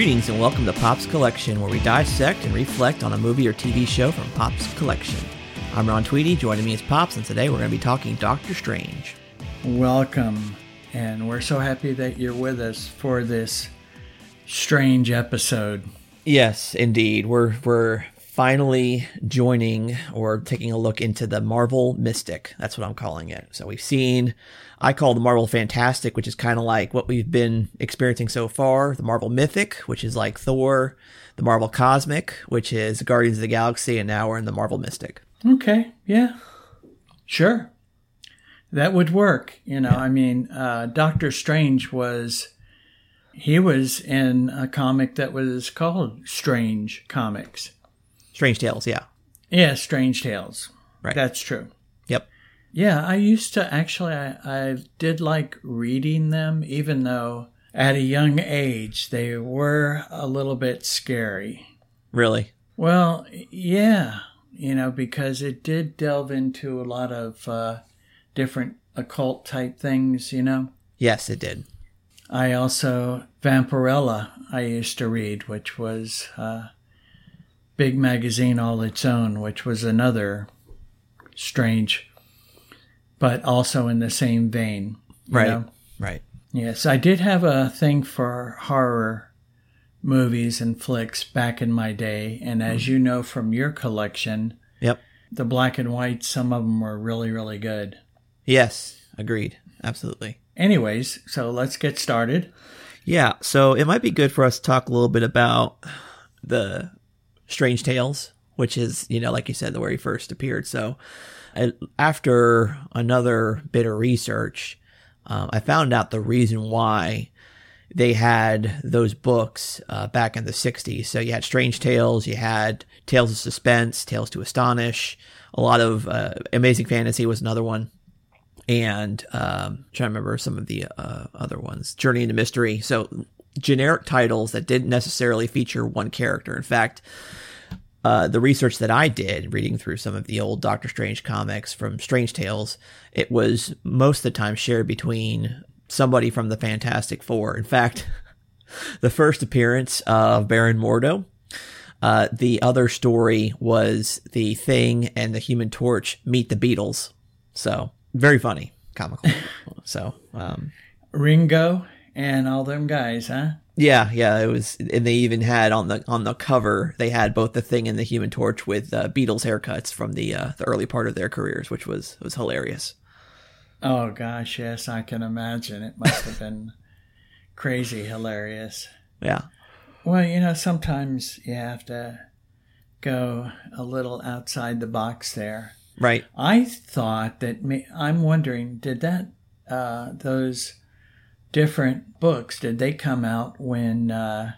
Greetings and welcome to Pop's Collection, where we dissect and reflect on a movie or TV show from Pop's Collection. I'm Ron Tweedy, joining me is Pops, and today we're going to be talking Doctor Strange. Welcome, and we're so happy that you're with us for this strange episode. Yes, indeed. We're we're finally joining or taking a look into the Marvel Mystic. That's what I'm calling it. So we've seen I call the Marvel Fantastic, which is kind of like what we've been experiencing so far, the Marvel Mythic, which is like Thor, the Marvel Cosmic, which is Guardians of the Galaxy, and now we're in the Marvel Mystic. Okay, yeah. Sure. That would work. You know, yeah. I mean, uh, Doctor Strange was he was in a comic that was called Strange Comics. Strange Tales, yeah. Yeah, Strange Tales. Right. That's true. Yep. Yeah, I used to actually, I, I did like reading them, even though at a young age they were a little bit scary. Really? Well, yeah, you know, because it did delve into a lot of uh, different occult type things, you know? Yes, it did. I also, Vampirella, I used to read, which was a big magazine all its own, which was another strange but also in the same vein. Right. Know? Right. Yes, I did have a thing for horror movies and flicks back in my day, and as mm. you know from your collection, yep, the black and white, some of them were really, really good. Yes, agreed, absolutely. Anyways, so let's get started. Yeah, so it might be good for us to talk a little bit about the Strange Tales, which is, you know, like you said, the where he first appeared. So after another bit of research, um, I found out the reason why they had those books uh, back in the 60s. So you had Strange Tales, you had Tales of Suspense, Tales to Astonish, a lot of uh, Amazing Fantasy was another one. And um, trying to remember some of the uh, other ones, Journey into Mystery. So generic titles that didn't necessarily feature one character. In fact, uh, the research that I did, reading through some of the old Doctor Strange comics from Strange Tales, it was most of the time shared between somebody from the Fantastic Four. In fact, the first appearance of Baron Mordo. Uh, the other story was the Thing and the Human Torch meet the Beatles. So very funny, comical. so um, Ringo and all them guys, huh? Yeah, yeah, it was, and they even had on the on the cover they had both the Thing and the Human Torch with uh, Beatles haircuts from the uh, the early part of their careers, which was was hilarious. Oh gosh, yes, I can imagine. It must have been crazy hilarious. Yeah. Well, you know, sometimes you have to go a little outside the box there. Right. I thought that. I'm wondering, did that uh, those different books did they come out when uh,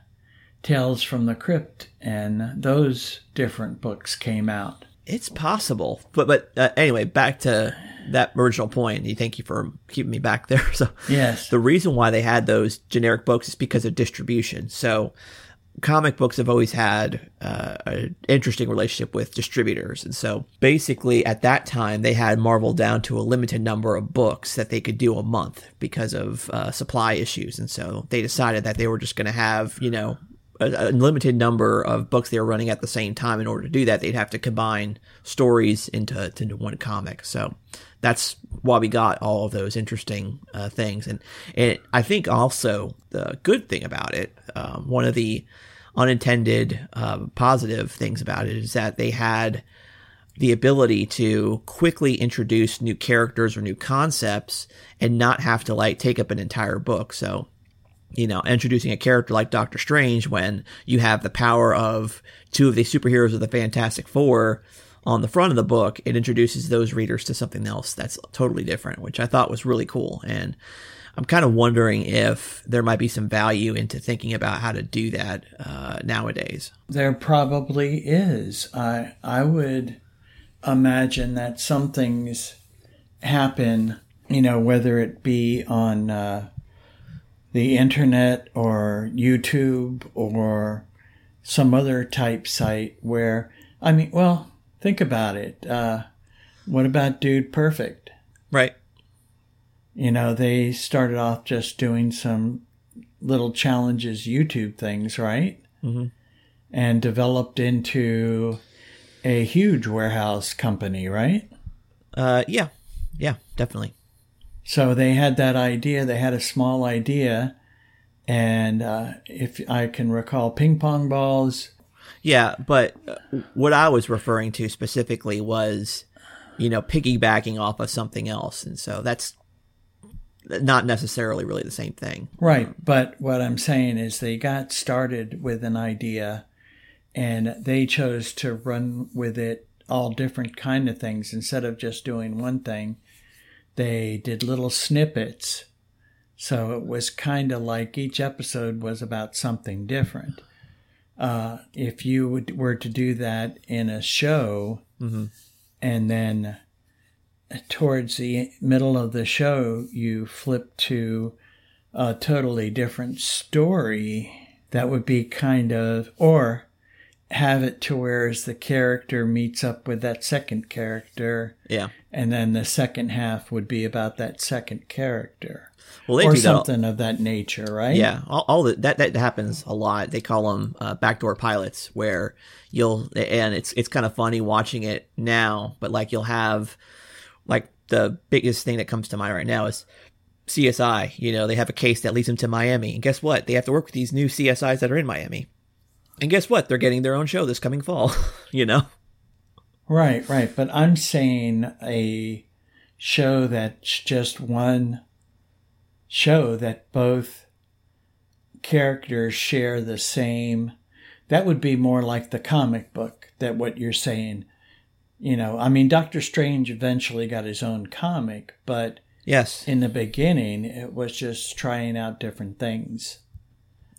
Tales from the Crypt and those different books came out? It's possible, but but uh, anyway, back to that original point. Thank you for keeping me back there. So yes, the reason why they had those generic books is because of distribution. So comic books have always had uh, an interesting relationship with distributors. And so basically, at that time, they had Marvel down to a limited number of books that they could do a month because of uh, supply issues. And so they decided that they were just going to have, you know, a, a, limited number of books they were running at the same time. In order to do that, they'd have to combine stories into, into one comic. So that's why we got all of those interesting uh, things. And, and I think also the good thing about it, um, one of the unintended uh, positive things about it is that they had the ability to quickly introduce new characters or new concepts and not have to like take up an entire book. So, you know, introducing a character like Doctor Strange when you have the power of two of the superheroes of the Fantastic Four on the front of the book, it introduces those readers to something else that's totally different, which I thought was really cool. And I'm kind of wondering if there might be some value into thinking about how to do that uh, nowadays. There probably is. I I would imagine that some things happen, you know, whether it be on uh, the internet or YouTube or some other type site where I mean, well, Think about it. Uh, what about Dude Perfect? Right. You know, they started off just doing some little challenges YouTube things, right? Mm-hmm. And developed into a huge warehouse company, right? Uh, yeah, yeah, definitely. So they had that idea. They had a small idea, and uh, if I can recall, ping pong balls. Yeah, but what I was referring to specifically was, you know, piggybacking off of something else, and so that's not necessarily really the same thing. Right, but what I'm saying is they got started with an idea, and they chose to run with it all different kind of things instead of just doing one thing they did little snippets. So it was kind of like each episode was about something different. Uh, if you would, were to do that in a show, mm-hmm. and then towards the middle of the show, you flip to a totally different story, that would be kind of, or have it to where as the character meets up with that second character. Yeah. And then the second half would be about that second character. Well, they or do something that. of that nature, right? Yeah, all, all the, that that happens a lot. They call them uh, backdoor pilots, where you'll and it's it's kind of funny watching it now, but like you'll have like the biggest thing that comes to mind right now is CSI. You know, they have a case that leads them to Miami, and guess what? They have to work with these new CSIs that are in Miami. And guess what? They're getting their own show this coming fall, you know? Right, right. But I'm saying a show that's just one show that both characters share the same. That would be more like the comic book, that what you're saying. You know, I mean, Doctor Strange eventually got his own comic, but yes, in the beginning, it was just trying out different things.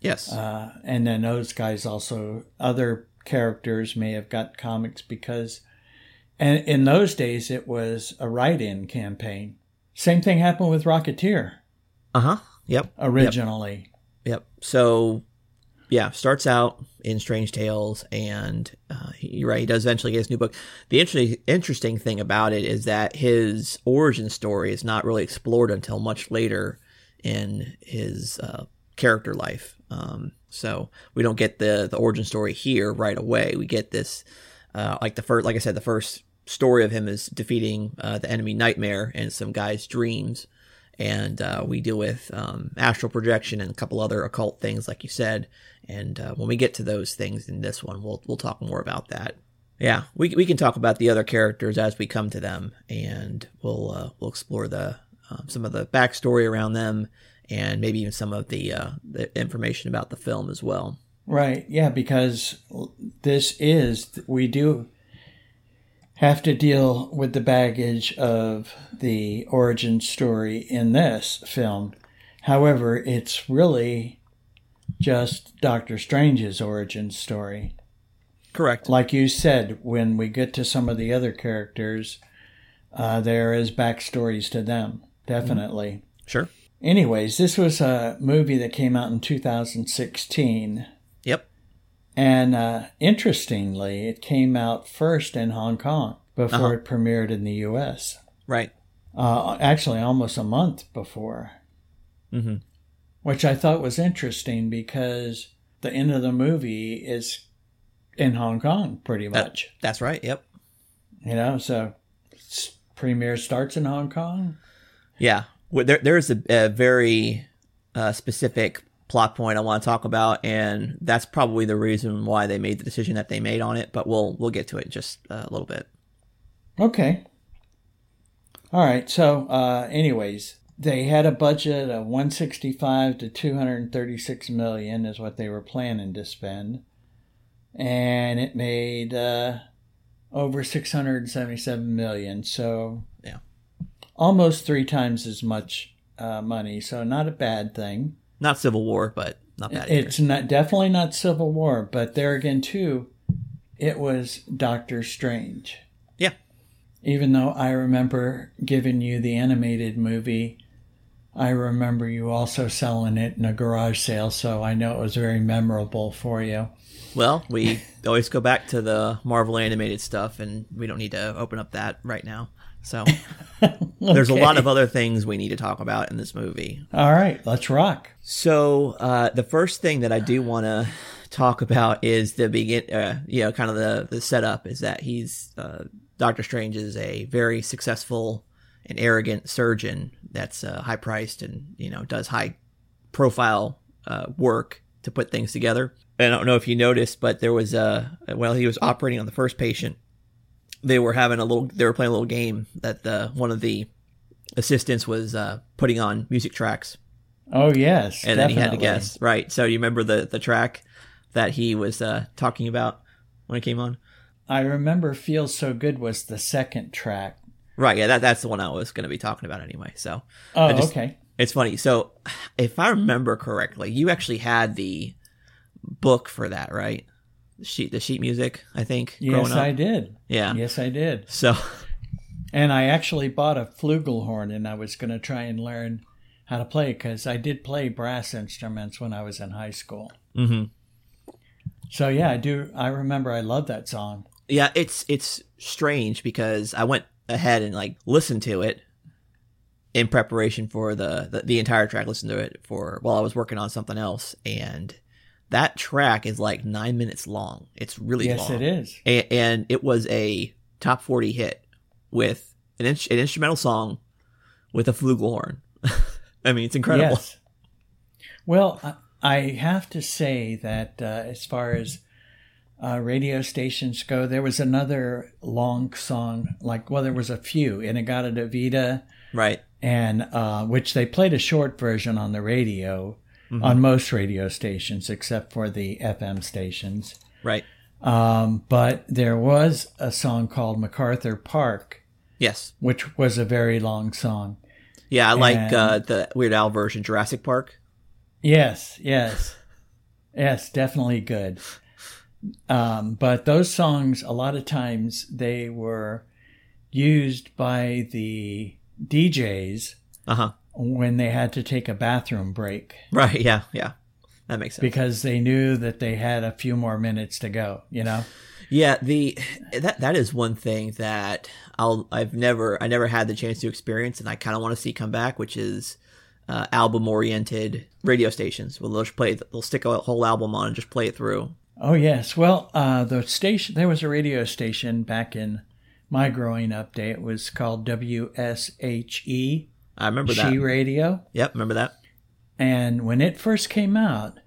Yes. Uh, and then those guys also, other characters may have got comics because, and in those days, it was a write in campaign. Same thing happened with Rocketeer. Uh huh. Yep. Originally. Yep. yep. So, yeah, starts out in Strange Tales, and uh, you're right. He does eventually get his new book. The interesting interesting thing about it is that his origin story is not really explored until much later in his uh, character life. Um, so we don't get the the origin story here right away. We get this, uh, like the first, like I said, the first story of him is defeating uh, the enemy Nightmare and some guy's dreams, and uh, we deal with um, astral projection and a couple other occult things, like you said. And uh, when we get to those things in this one, we'll we'll talk more about that. Yeah, we we can talk about the other characters as we come to them, and we'll uh, we'll explore the um, some of the backstory around them and maybe even some of the, uh, the information about the film as well. Right. Yeah, because this is we do have to deal with the baggage of the origin story in this film. However, it's really just Doctor Strange's origin story. Correct. Like you said, when we get to some of the other characters, uh, there is backstories to them. Definitely. Sure. Anyways, this was a movie that came out in 2016. And uh, interestingly, it came out first in Hong Kong before uh-huh. it premiered in the U.S. Right. Uh, actually, almost a month before. Mm-hmm. Which I thought was interesting because the end of the movie is in Hong Kong, pretty much. That, that's right. Yep. You know, so premiere starts in Hong Kong. Yeah, there, there's a, a very uh, specific plot point I want to talk about, and that's probably the reason why they made the decision that they made on it. But we'll we'll get to it just a little bit. Okay. All right. So, uh, anyways, they had a budget of 165 to 236 million is what they were planning to spend, and it made uh, over 677 million. So yeah, almost three times as much uh, money. So not a bad thing. Not Civil War, but not bad. It's not definitely not Civil War, but there again too, it was Doctor Strange. Yeah. Even though I remember giving you the animated movie I remember you also selling it in a garage sale, so I know it was very memorable for you. Well, we always go back to the Marvel animated stuff, and we don't need to open up that right now. So there's a lot of other things we need to talk about in this movie. All right, let's rock. So uh, the first thing that I do want to talk about is the begin, uh, you know, kind of the the setup is that he's uh, Doctor Strange is a very successful and arrogant surgeon that's uh, high priced and you know does high profile uh, work to put things together. I don't know if you noticed, but there was a well, he was operating on the first patient, they were having a little, they were playing a little game that the one of the assistants was uh, putting on music tracks, Oh yes, and then he had to definitely. guess. Right. So you remember the the track that he was uh, talking about when it came on? I remember "Feels So Good" was the second track. Right. Yeah. That that's the one I was going to be talking about anyway. So Oh, just- okay. It's funny. So, if I remember correctly, you actually had the book for that, right? Sheet, the sheet music, I think. Yes, growing up. I did. Yeah. Yes, I did. So, And I actually bought a flugelhorn, and I was going to try and learn how to play because I did play brass instruments when I was in high school. mhm. So yeah, I do. I remember. I love that song. yeah, it's it's strange because I went ahead and like listened to it in preparation for the the, the entire track. Listened to it for while I was working on something else, and that track is like nine minutes long. It's really yes, long. it is. and, and it was a top 40 hit with an, in- an instrumental song with a flugelhorn. I mean, it's incredible. Yes. Well, I I have to say that uh, as far as uh, radio stations go, there was another long song. Like, well, there was a few, In-A-Gadda-Da-Vida, Right. and uh, which they played a short version on the radio Mm-hmm. on most radio stations except for the FM stations. Right. Um, but there was a song called MacArthur Park, Yes. which was a very long song. Yeah, I like And- uh, the Weird Al version, Jurassic Park. Yes, yes, yes, definitely good. Um, but those songs, a lot of times, they were used by the DJs Uh huh. When they had to take a bathroom break Right. Yeah. Yeah. That makes sense. because they knew that they had a few more minutes to go. You know, Yeah, the that that is one thing that I'll I've never I never had the chance to experience, and I kind of want to see come back, which is uh, album oriented radio stations. Well, they'll just play they'll stick a whole album on and just play it through. Oh yes. Well, uh, the station there was a radio station back in my growing up day. It was called WSHE I remember that. She. Radio, Yep, remember that. and when it first came out,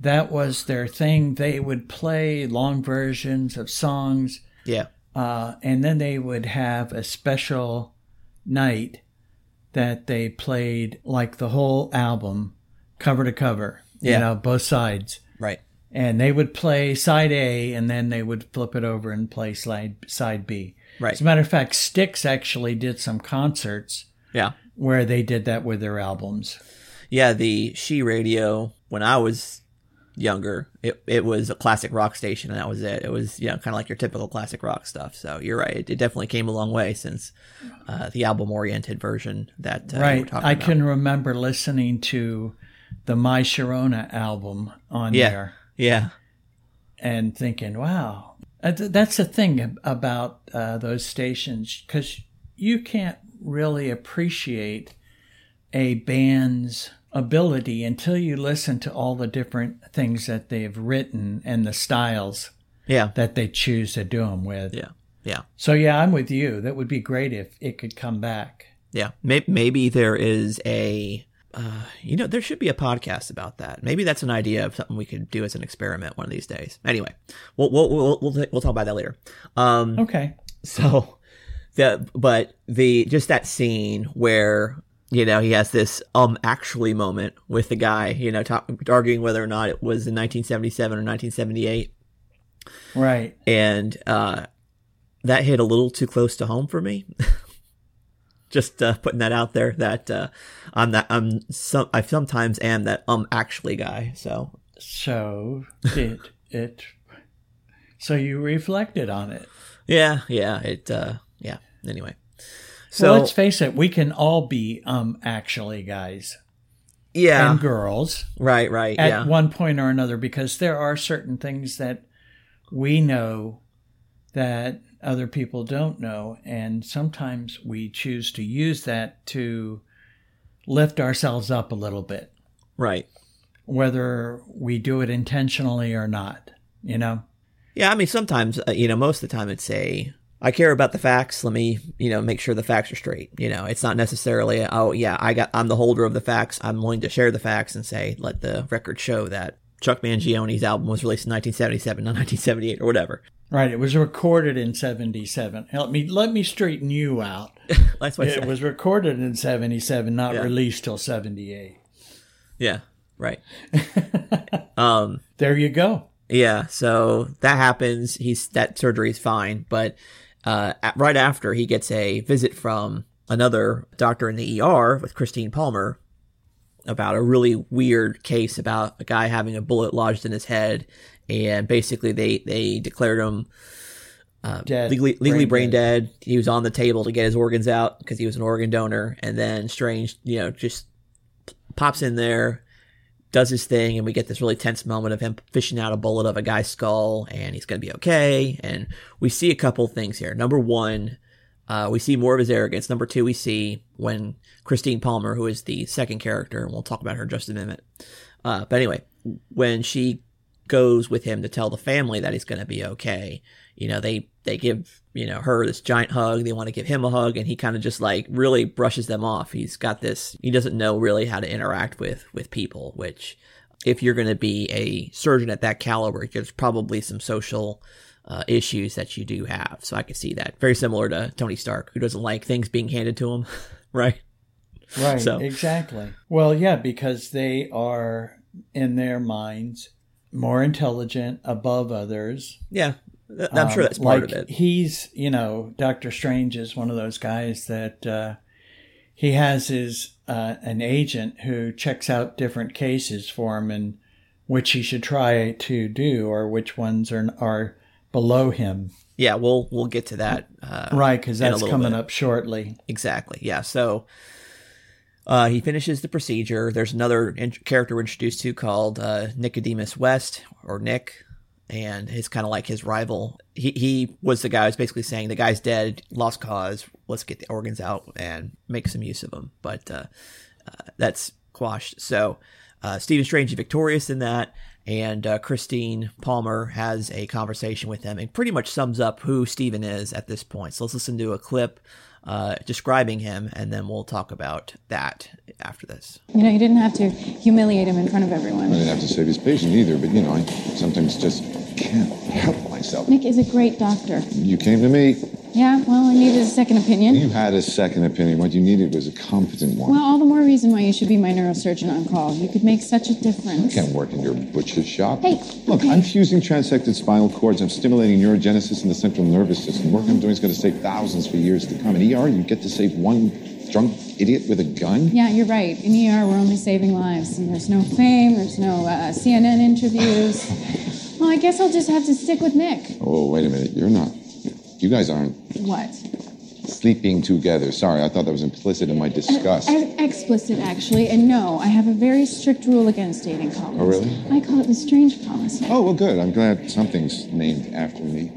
that was their thing. They would play long versions of songs, Yeah, uh, and then they would have a special night that they played like the whole album, cover to cover. Yeah. You know, both sides. right. and they would play side A and then they would flip it over and play side side B. Right. As a matter of fact, Styx actually did some concerts Yeah, where they did that with their albums. yeah. The She Radio when I was younger, it it was a classic rock station, and that was it. It was you know kind of like your typical classic rock stuff. So you're right. It, it definitely came a long way since uh, the album oriented version that uh, right. I about. can remember listening to the My Sharona album on Yeah. there Yeah. and thinking, wow. Uh, That's the thing about uh, those stations because you can't really appreciate a band's ability until you listen to all the different things that they've written and the styles Yeah. that they choose to do them with. Yeah. Yeah. So yeah, I'm with you. That would be great if it could come back. Yeah. Maybe, maybe there is a, uh, you know, there should be a podcast about that. Maybe that's an idea of something we could do as an experiment one of these days. Anyway, we'll, we'll, we'll, we'll, we'll talk about that later. Um, Okay. so the, but the, just that scene where, you know, he has this, um, actually moment with the guy, you know, talk, arguing whether or not it was in 1977 or 1978. Right. and uh, that hit a little too close to home for me. Just uh, putting that out there that uh, I'm that I'm some I sometimes am that um actually guy. So So did it. So you reflected on it. yeah, yeah, it uh. Anyway, So well, let's face it, we can all be um actually guys. Yeah, and girls. Right, right, at yeah, one point or another because there are certain things that we know that other people don't know and sometimes we choose to use that to lift ourselves up a little bit. Right. whether we do it intentionally or not you know? Yeah, I mean, sometimes, uh, you know, most of the time it's a, I care about the facts. Let me, you know, make sure the facts are straight. You know, it's not necessarily, oh, yeah, I got, I'm the holder of the facts. I'm willing to share the facts and say, let the record show that Chuck Mangione's album was released in 1977, not 1978 or whatever. right it was recorded in 77 help me let me straighten you out That's what I it was recorded in 77 not Yeah. released till 78 Yeah, right. um, there you go Yeah, so that happens. He's that surgery is fine, but uh, at, right after he gets a visit from another doctor in the ER with Christine Palmer about a really weird case about a guy having a bullet lodged in his head, and basically they they declared him dead. legally legally brain, brain dead. He was on the table to get his organs out because he was an organ donor, and then Strange, you know, just pops in there, does his thing, and we get this really tense moment of him fishing out a bullet of a guy's skull, and he's gonna be okay. And we see a couple things here. Number one, uh, we see more of his arrogance. Number two, we see when Christine Palmer, who is the second character, and we'll talk about her in just a minute. Uh, but anyway, when she goes with him to tell the family that he's going to be okay, you know, they they give you know her this giant hug. They want to give him a hug, and he kind of just like really brushes them off. He's got this. He doesn't know really how to interact with with people, which if you're going to be a surgeon at that caliber, there's probably some social uh, issues that you do have. So I can see that. Very similar to Tony Stark, who doesn't like things being handed to him, right? Right, So- exactly. Well, yeah, because they are in their minds more intelligent, above others. Yeah, I'm sure Um, that's part like of it. He's, you know, Doctor Strange is one of those guys that uh, he has his uh, an agent who checks out different cases for him and which he should try to do or which ones are are below him. Yeah, we'll we'll get to that. Uh, Right, because that's coming bit. up shortly. Exactly. Yeah. So uh, he finishes the procedure. There's another in- character we're introduced to called uh, Nicodemus West or Nick, and he's kind of like his rival. He he was the guy who's basically saying the guy's dead, lost cause. Let's get the organs out and make some use of them. But uh, uh, that's quashed. So uh, Stephen Strange is victorious in that. And uh, Christine Palmer has a conversation with him and pretty much sums up who Stephen is at this point. So let's listen to a clip uh, describing him, and then we'll talk about that after this. You know, you didn't have to humiliate him in front of everyone. I didn't have to save his patient either, but you know, I sometimes just can't help myself. Nick is a great doctor. You came to me. Yeah, well, I needed a second opinion. You had a second opinion. What you needed was a competent one. Well, all the more reason why you should be my neurosurgeon on call. You could make such a difference. You can't work in your butcher's shop. Hey, Look, okay. I'm fusing transected spinal cords. I'm stimulating neurogenesis in the central nervous system. The work I'm doing is going to save thousands for years to come. In ER, you get to save one drunk idiot with a gun. Yeah, you're right. In ER, we're only saving lives. And there's no fame, there's no uh, CNN interviews. Well, I guess I'll just have to stick with Nick. Oh, wait a minute. You're not. You guys aren't What? sleeping together. Sorry, I thought that was implicit in my disgust. E- explicit, actually. And no, I have a very strict rule against dating colleagues. Oh, really? I call it the strange policy. Oh, well, good. I'm glad something's named after me.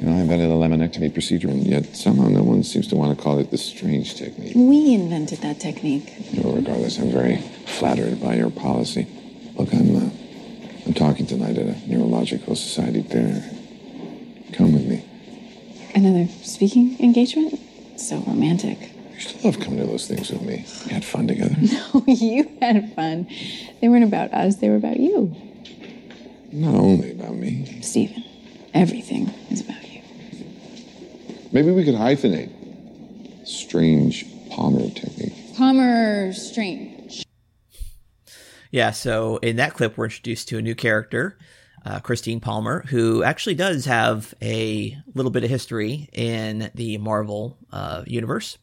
You know, I invented the laminectomy procedure, and yet somehow no one seems to want to call it the strange technique. We invented that technique. Well, regardless, I'm very flattered by your policy. Look, I'm, uh, I'm talking tonight at a neurological society dinner. Come with me. Another speaking engagement? So romantic. You used to love coming to those things with me. We had fun together. No, you had fun. They weren't about us, they were about you, Not only about me. Stephen. Everything is about you. Maybe we could hyphenate. Strange Palmer technique. Palmer Strange. Yeah, so in that clip, we're introduced to a new character, uh, Christine Palmer, who actually does have a little bit of history in the Marvel uh, universe.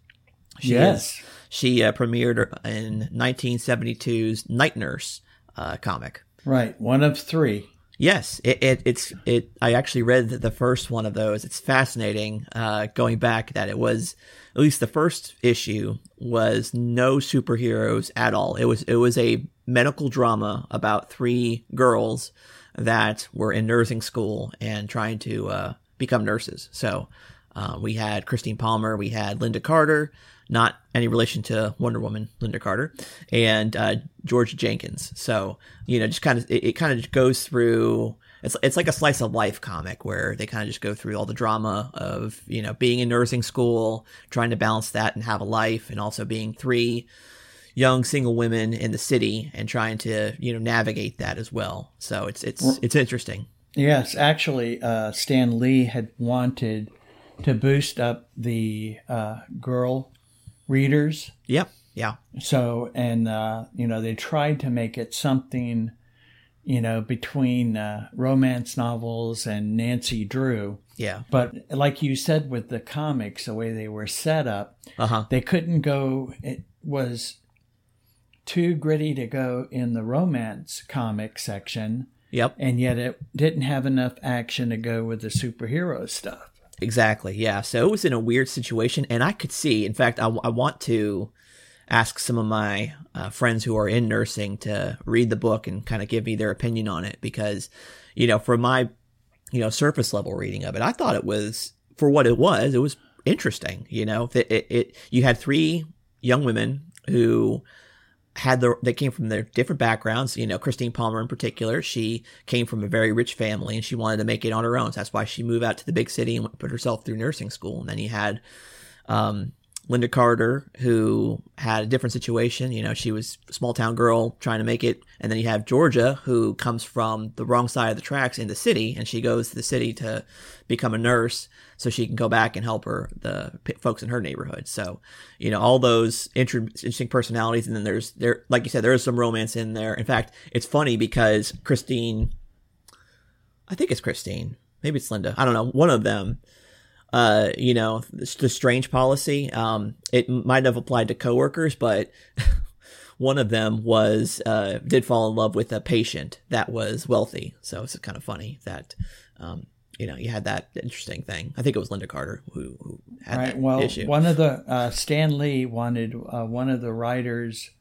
She Yes. is- she uh, premiered in 1972's Night Nurse uh, comic. Right, one of three. Yes, it, it it's it. I actually read the first one of those. It's fascinating. Uh, going back, that it was at least the first issue was no superheroes at all. It was it was a medical drama about three girls that were in nursing school and trying to uh, become nurses. So uh, we had Christine Palmer, we had Linda Carter, not any relation to Wonder Woman, Lynda Carter, and uh, George Jenkins. So you know, just kind of it, it kind of goes through. It's it's like a slice of life comic where they kind of just go through all the drama of you know being in nursing school, trying to balance that and have a life, and also being three young single women in the city and trying to you know navigate that as well. So it's it's it's interesting. Yes, actually, uh, Stan Lee had wanted to boost up the uh, girl readers. Yep. Yeah. So, and, uh, you know, they tried to make it something, you know, between uh, romance novels and Nancy Drew. Yeah. But like you said with the comics, the way they were set up, Uh huh. they couldn't go, it was too gritty to go in the romance comic section, Yep. and yet it didn't have enough action to go with the superhero stuff. Exactly. Yeah. So it was in a weird situation, and I could see. In fact, I, I want to ask some of my uh, friends who are in nursing to read the book and kind of give me their opinion on it because, you know, for my, you know, surface level reading of it, I thought it was for what it was. It was interesting. You know, it, it, it you had three young women who had the they came from their different backgrounds. You know, Christine Palmer in particular, she came from a very rich family and she wanted to make it on her own. So that's why she moved out to the big city and put herself through nursing school. And then you had um, Linda Carter, who had a different situation. You know, she was a small town girl trying to make it. And then you have Georgia, who comes from the wrong side of the tracks in the city, and she goes to the city to become a nurse so she can go back and help her the folks in her neighborhood. So, you know, all those inter- interesting personalities, and then there's there, like you said, there is some romance in there. In fact, it's funny because Christine, I think it's Christine, maybe it's Linda, I don't know, one of them. Uh, you know, the strange policy. Um, it might have applied to coworkers, but one of them was uh, did fall in love with a patient that was wealthy. So it's kind of funny that um, you know you had that interesting thing. I think it was Linda Carter who, who had Right. that Well, issue. one of the uh, Stan Lee wanted uh, one of the writers.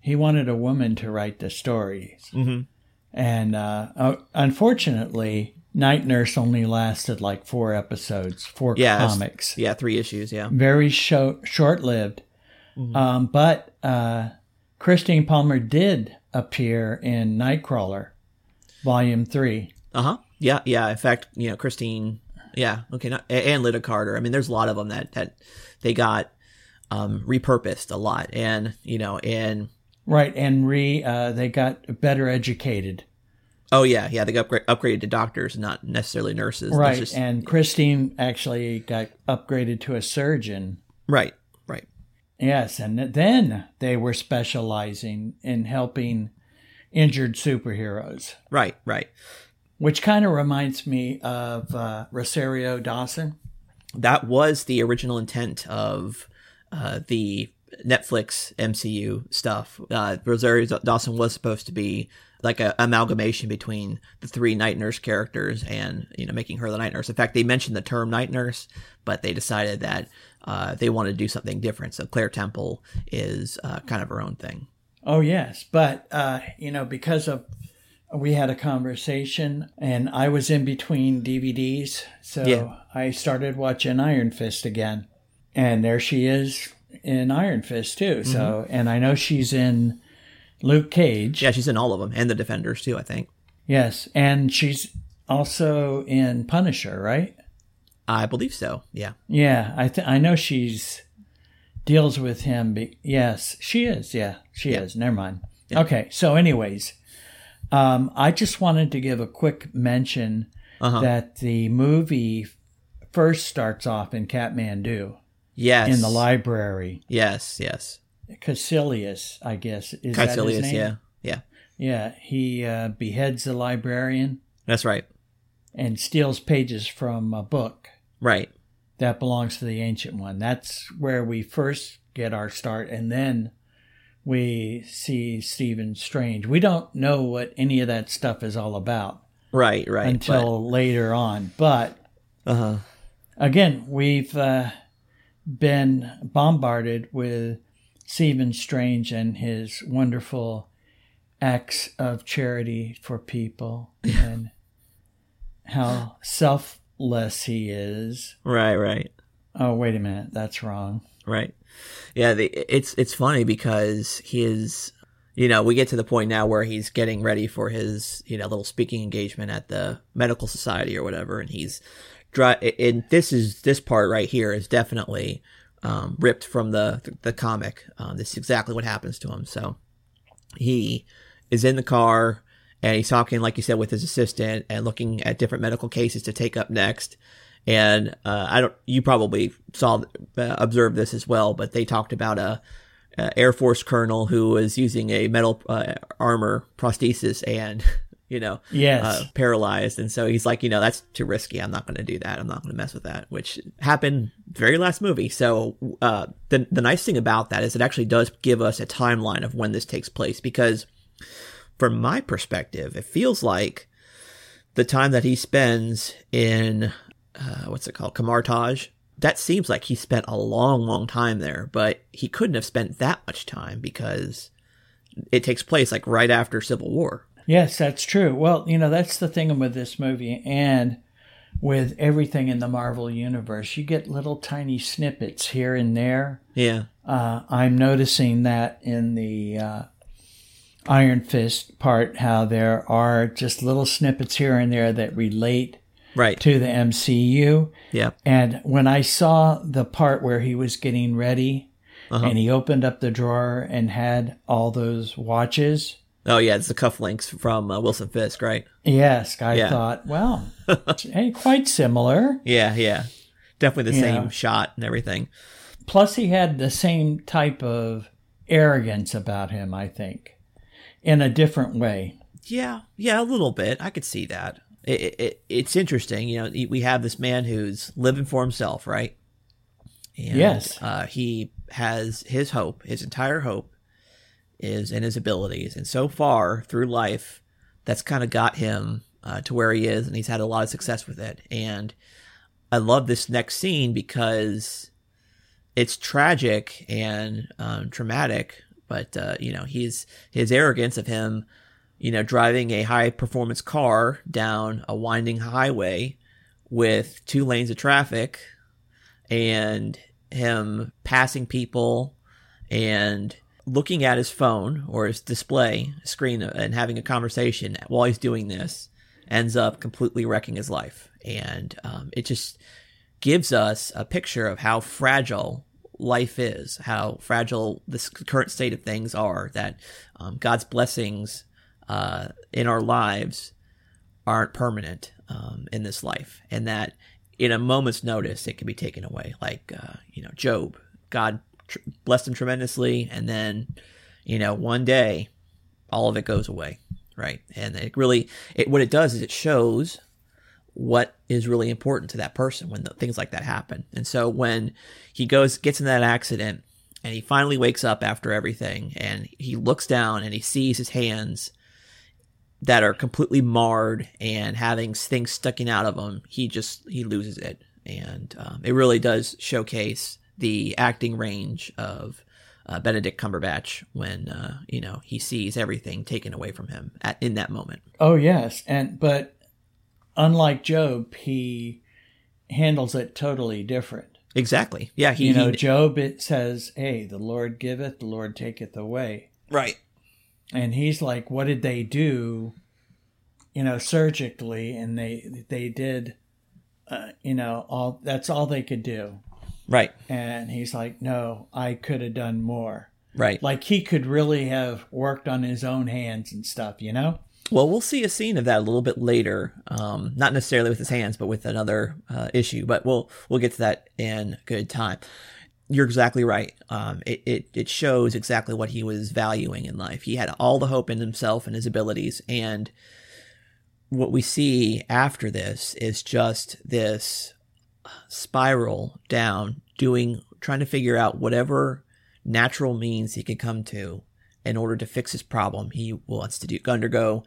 He wanted a woman to write the stories, hmm and uh, uh, unfortunately, Night Nurse only lasted like four episodes, four Yeah, comics. Yeah, three issues. Yeah. Very sho- short-lived. Mm-hmm. Um, but uh, Christine Palmer did appear in Nightcrawler, Volume Three. Uh huh. Yeah, yeah. In fact, you know, Christine. Yeah. Okay. Not, and Linda Carter. I mean, there's a lot of them that that they got um, repurposed a lot, and you know, and Right, and re uh, they got better educated. oh yeah, yeah, they got upgra- upgraded to doctors, not necessarily nurses. Right, just- and Christine actually got upgraded to a surgeon. right, right. Yes, and then they were specializing in helping injured superheroes, Right, right. Which kind of reminds me of uh, Rosario Dawson. That was the original intent of uh, the Netflix MCU stuff. Uh, Rosario Dawson was supposed to be like a amalgamation between the three night nurse characters and you know making her the night nurse. In fact, they mentioned the term night nurse, but they decided that uh, they wanted to do something different. So Claire Temple is uh, kind of her own thing. Oh yes, but uh, you know because of we had a conversation and I was in between DVDs, so Yeah. I started watching Iron Fist again, and there she is in Iron Fist too. So mm-hmm. and I know she's in Luke Cage. Yeah, she's in all of them and the Defenders too. I think. Yes, and she's also in Punisher, right? I believe so. Yeah. Yeah, I th- I know she's deals with him. Be- yes, she is. Yeah, she Yeah. is. Never mind. Okay, so anyways, um, I just wanted to give a quick mention Uh-huh. that the movie first starts off in Kathmandu Yes. in the library. Yes. Yes. Caecilius, I guess, is that his Caecilius. name? Yeah. Yeah. Yeah, he uh, beheads the librarian That's right. and steals pages from a book. Right. that belongs to the ancient one. That's where we first get our start, and then we see Stephen Strange. We don't know what any of that stuff is all about. Right, right. until later on. But uh huh. again, we've uh, been bombarded with Stephen Strange and his wonderful acts of charity for people and how selfless he is. Right, right. Oh, wait a minute, that's wrong. Right. Yeah, the, it's it's funny because he is, you know, we get to the point now where he's getting ready for his, you know, little speaking engagement at the medical society or whatever, and he's dry. And this is this part right here is definitely um, ripped from the the comic. Um, this is exactly what happens to him. So he is in the car and he's talking, like you said, with his assistant and looking at different medical cases to take up next. And uh, I don't, you probably saw, uh, observed this as well, but they talked about a, a Air Force colonel who was using a metal uh, armor prosthesis and, you know, Yes. uh, paralyzed. And so he's like, you know, that's too risky. I'm not going to do that. I'm not going to mess with that, which happened very last movie. So uh, the the nice thing about that is it actually does give us a timeline of when this takes place because from my perspective, it feels like the time that he spends in uh, what's it called, Kamar-Taj. That seems like he spent a long, long time there, but he couldn't have spent that much time because it takes place like right after Civil War. Yes, that's true. Well, you know, that's the thing with this movie and with everything in the Marvel universe. You get little tiny snippets here and there. Yeah, Uh, I'm noticing that in the uh, Iron Fist part, how there are just little snippets here and there that relate right. to the MCU. Yeah, And when I saw the part where he was getting ready and he opened up the drawer and had all those watches, Oh yeah, it's the cufflinks from uh, Wilson Fisk, right? yes, I Yeah. thought, well, hey, quite similar. Yeah, yeah, definitely the same shot and everything. Plus, he had the same type of arrogance about him, I think, in a different way. Yeah, yeah, a little bit. I could see that. It, it, it, it's interesting, you know. We have this man who's living for himself, right? And, Yes. Uh, he has his hope. His entire hope is in his abilities, and so far through life, that's kind of got him uh, to where he is, and he's had a lot of success with it. And I love this next scene because it's tragic and um, traumatic, but uh, you know, he's his arrogance of him you know, driving a high performance car down a winding highway with two lanes of traffic and him passing people and looking at his phone or his display screen and having a conversation while he's doing this ends up completely wrecking his life. And um, it just gives us a picture of how fragile life is, how fragile this current state of things are, that um, God's blessings uh, in our lives aren't permanent um, in this life, and that in a moment's notice it can be taken away. Like uh, you know, Job, God tr- blessed him tremendously, and then you know, one day all of it goes away, right? And it really, it, what it does is it shows what is really important to that person when the, things like that happen. And so when he goes, gets in that accident, and he finally wakes up after everything, and he looks down and he sees his hands that are completely marred and having things sticking out of them, he just he loses it, and um, it really does showcase the acting range of uh, Benedict Cumberbatch when uh, you know he sees everything taken away from him at, in that moment. Oh yes, and but unlike Job, he handles it totally different. Exactly. Yeah. He. you know, he- Job it says, "Hey, the Lord giveth, the Lord taketh away," right. And he's like, "What did they do?" You know, surgically, and they they did, uh, you know, all that's all they could do. Right. And he's like, "No, I could have done more." Right. Like he could really have worked on his own hands and stuff, you know. Well, we'll see a scene of that a little bit later. Um, not necessarily with his hands, but with another uh, issue. But we'll we'll get to that in good time. You're exactly right. Um, it, it it shows exactly what he was valuing in life. He had all the hope in himself and his abilities, and what we see after this is just this spiral down, doing trying to figure out whatever natural means he could come to in order to fix his problem. He wants to do undergo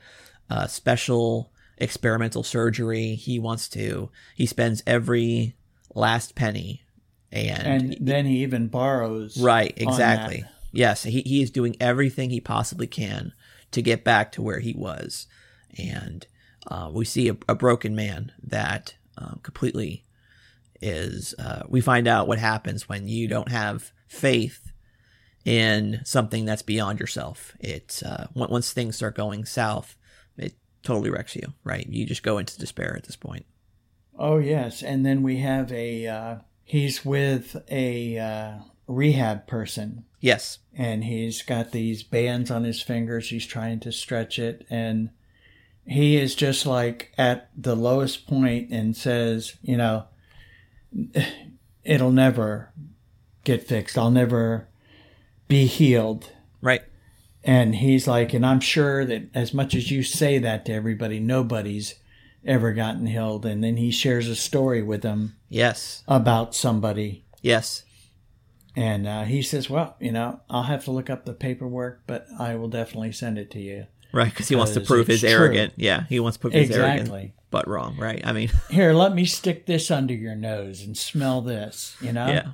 uh, special experimental surgery. He wants to. He spends every last penny, and, And then he even borrows. right, exactly. Yes, he he is doing everything he possibly can to get back to where he was, and uh, we see a, a broken man that um, completely is. Uh, we find out what happens when you don't have faith in something that's beyond yourself. It uh, once things start going south, it totally wrecks you. Right, you just go into despair at this point. Oh yes, and then we have a. He's with a uh, rehab person, Yes, and he's got these bands on his fingers. He's trying to stretch it, and he is just like at the lowest point, and says, you know, it'll never get fixed. I'll never be healed. right. And he's like, and I'm sure that as much as you say that to everybody, nobody's ever gotten healed. And then he shares a story with them Yes, about somebody. yes, And uh, he says, well, you know, I'll have to look up the paperwork, but I will definitely send it to you. right. Because he wants to prove his true. arrogant. Yeah, he wants to prove his arrogant, but wrong. Right. I mean, Here, let me stick this under your nose and smell this, you know? yeah.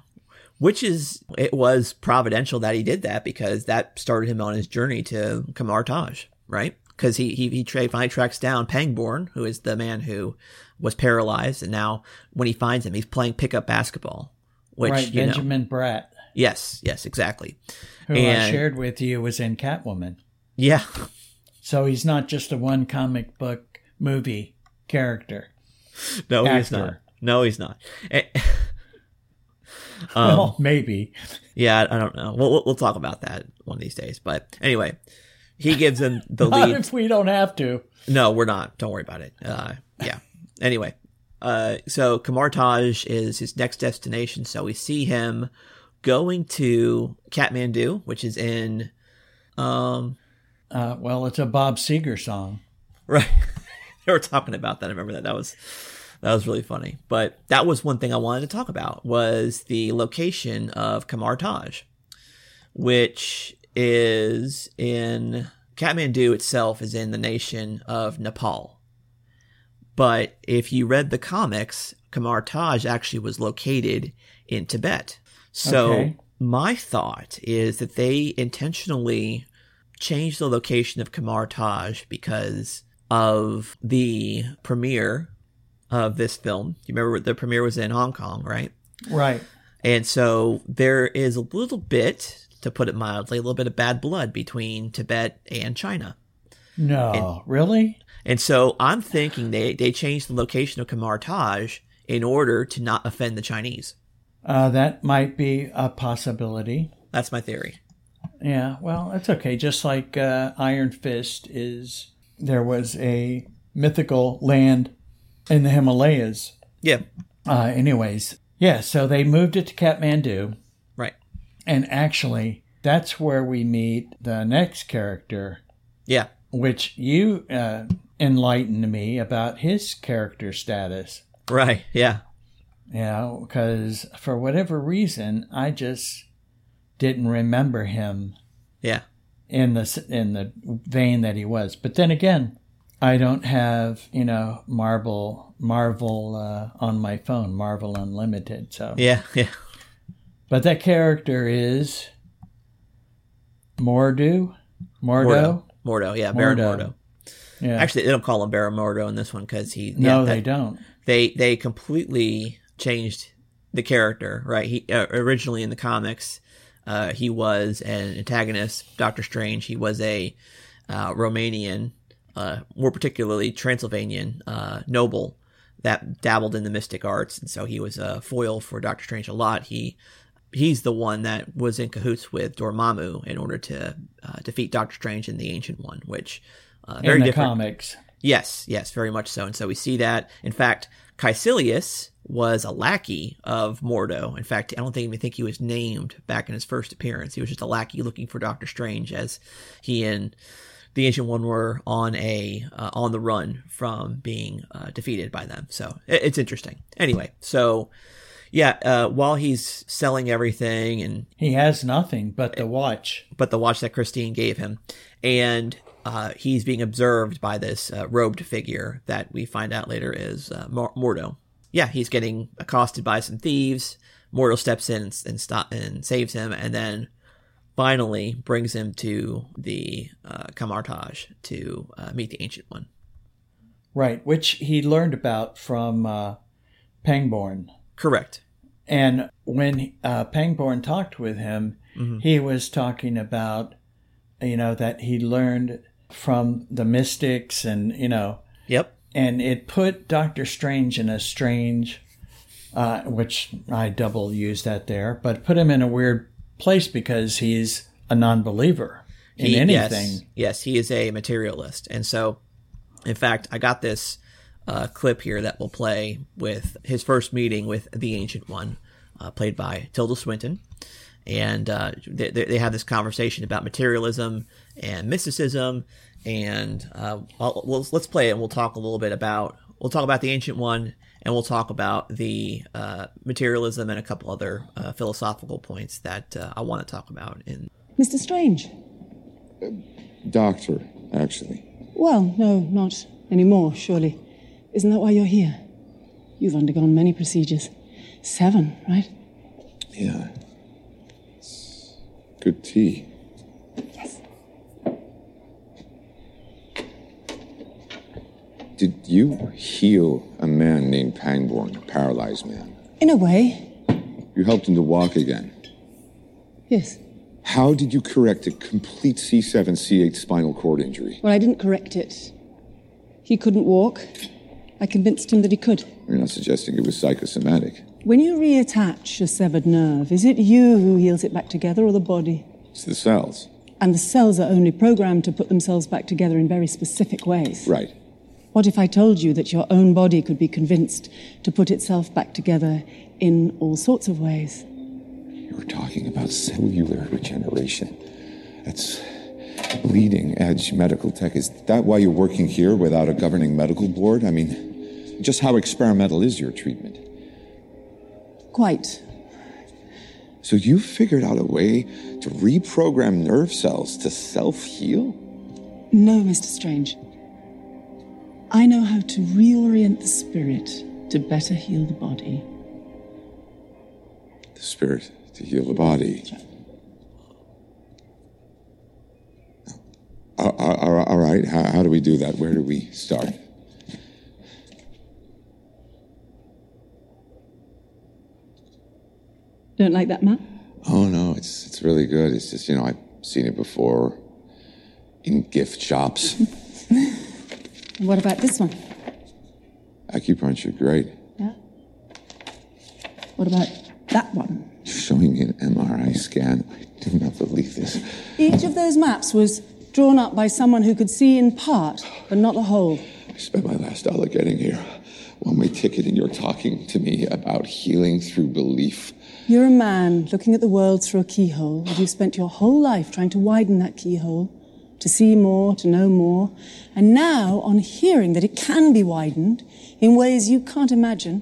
Which is it was providential that he did that because that started him on his journey to Kamar Taj, right? Because he he he tra- finally tracks down Pangborn, who is the man who was paralyzed, and now when he finds him, he's playing pickup basketball. Which right, you know, Benjamin Bratt, yes, yes, exactly. who I And- shared with you, was in Catwoman. Yeah, So he's not just a one comic book movie character. no, he's not. No, he's not. Um, well, maybe. Yeah, I I don't know. We'll, we'll we'll talk about that one of these days. But anyway, he gives him the Not lead. if we don't have to. No, we're not. Don't worry about it. Uh, yeah. Anyway, uh, so Kamar-Taj is his next destination. So we see him going to Kathmandu, which is in, um, Uh, well, it's a Bob Seger song. right. they were talking about that. I remember that. That was that was really funny. But that was one thing I wanted to talk about was the location of Kamar-Taj, which is in Kathmandu itself is in the nation of Nepal. But if you read the comics, Kamar-Taj actually was located in Tibet. So Okay. my thought is that they intentionally changed the location of Kamar-Taj because of the premiere of this film. You remember the premiere was in Hong Kong, right? Right. And so there is a little bit, to put it mildly, a little bit of bad blood between Tibet and China. No, really? And so I'm thinking they, they changed the location of Kamar Taj in order to not offend the Chinese. Uh, that might be a possibility. That's my theory. Yeah, well, it's okay. Just like uh, Iron Fist is, there was a mythical land in the Himalayas. Yeah, Uh, anyways, yeah, so they moved it to Kathmandu. And actually, that's where we meet the next character, Yeah, which you uh, enlightened me about his character status. right. Yeah, You know, because for whatever reason, I just didn't remember him yeah. in the in the vein that he was. But then again, I don't have you know Marvel Marvel uh, on my phone, Marvel Unlimited. So, Yeah, yeah. But that character is Mordo, Mordo. Mordo. Mordo, yeah, Baron Mordo. Mordo. Yeah. Actually, they don't call him Baron Mordo in this one because he. no, yeah, they don't. they they completely changed the character right he uh, originally in the comics uh, he was an antagonist doctor strange he was a uh, romanian uh, more particularly transylvanian uh, noble that dabbled in the mystic arts and so he was a foil for doctor strange a lot he he's the one that was in cahoots with dormammu in order to uh, defeat doctor strange and the ancient one which uh, very in the different comics. Yes, yes, very much so. And so we see that. In fact, Caecilius was a lackey of Mordo. In fact, I don't think, even think he was named back in his first appearance. He was just a lackey looking for Doctor Strange as he and the Ancient One were on a uh, on the run from being uh, defeated by them. So it, it's interesting. Anyway, so yeah, uh, while he's selling everything and He has nothing but the watch. but the watch that Christine gave him. And uh, he's being observed by this uh, robed figure that we find out later is uh, Mordo. Yeah, he's getting accosted by some thieves. Mordo steps in and, and stop and saves him, and then finally brings him to the uh, Kamar-Taj to uh, meet the Ancient One. Right, which he learned about from uh, Pangborn. Correct. And when uh, Pangborn talked with him, mm-hmm. he was talking about, you know, that he learned from the mystics and, you know. Yep. And it put Doctor Strange in a strange, uh, which I double used that there, but put him in a weird place because he's a non believer in he, anything. Yes, yes, he is a materialist. And so in fact, I got this uh, clip here that will play with his first meeting with the Ancient One, uh, played by Tilda Swinton. And uh, they, they have this conversation about materialism and mysticism. And uh, well, let's play it and we'll talk a little bit about we'll talk about the Ancient One and we'll talk about the uh, materialism and a couple other uh, philosophical points that I want to talk about. In Mr. Strange, doctor, actually. Well, no, not anymore, surely. Isn't that why you're here? You've undergone many procedures. Seven, right? Yeah. It's good tea. Yes. Did you heal a man named Pangborn, a paralyzed man? In a way. You helped him to walk again? Yes. How did you correct a complete C7 C8 spinal cord injury? Well, I didn't correct it. He couldn't walk. I convinced him that he could. You're not suggesting it was psychosomatic. When you reattach a severed nerve, is it you who heals it back together or the body? It's the cells. And the cells are only programmed to put themselves back together in very specific ways. Right. What if I told you that your own body could be convinced to put itself back together in all sorts of ways? You're talking about cellular regeneration. That's leading edge medical tech. Is that why you're working here without a governing medical board? I mean, just how experimental is your treatment? Quite. So you figured out a way to reprogram nerve cells to self heal? No, Mr. Strange. I know how to reorient the spirit to better heal the body. The spirit to heal the body. Uh, uh all right, how, how do we do that? Where do we start? Don't like that map? Oh no, it's it's really good. It's just you know I've seen it before in gift shops. what about this one? Acupuncture, great. Yeah. What about that one? showing me an MRI scan. I do not believe this. Each of those maps was drawn up by someone who could see in part, but not the whole. I spent my last dollar getting here. One way ticket, and you're talking to me about healing through belief. You're a man looking at the world through a keyhole, and you've spent your whole life trying to widen that keyhole, to see more, to know more. And now, on hearing that it can be widened in ways you can't imagine,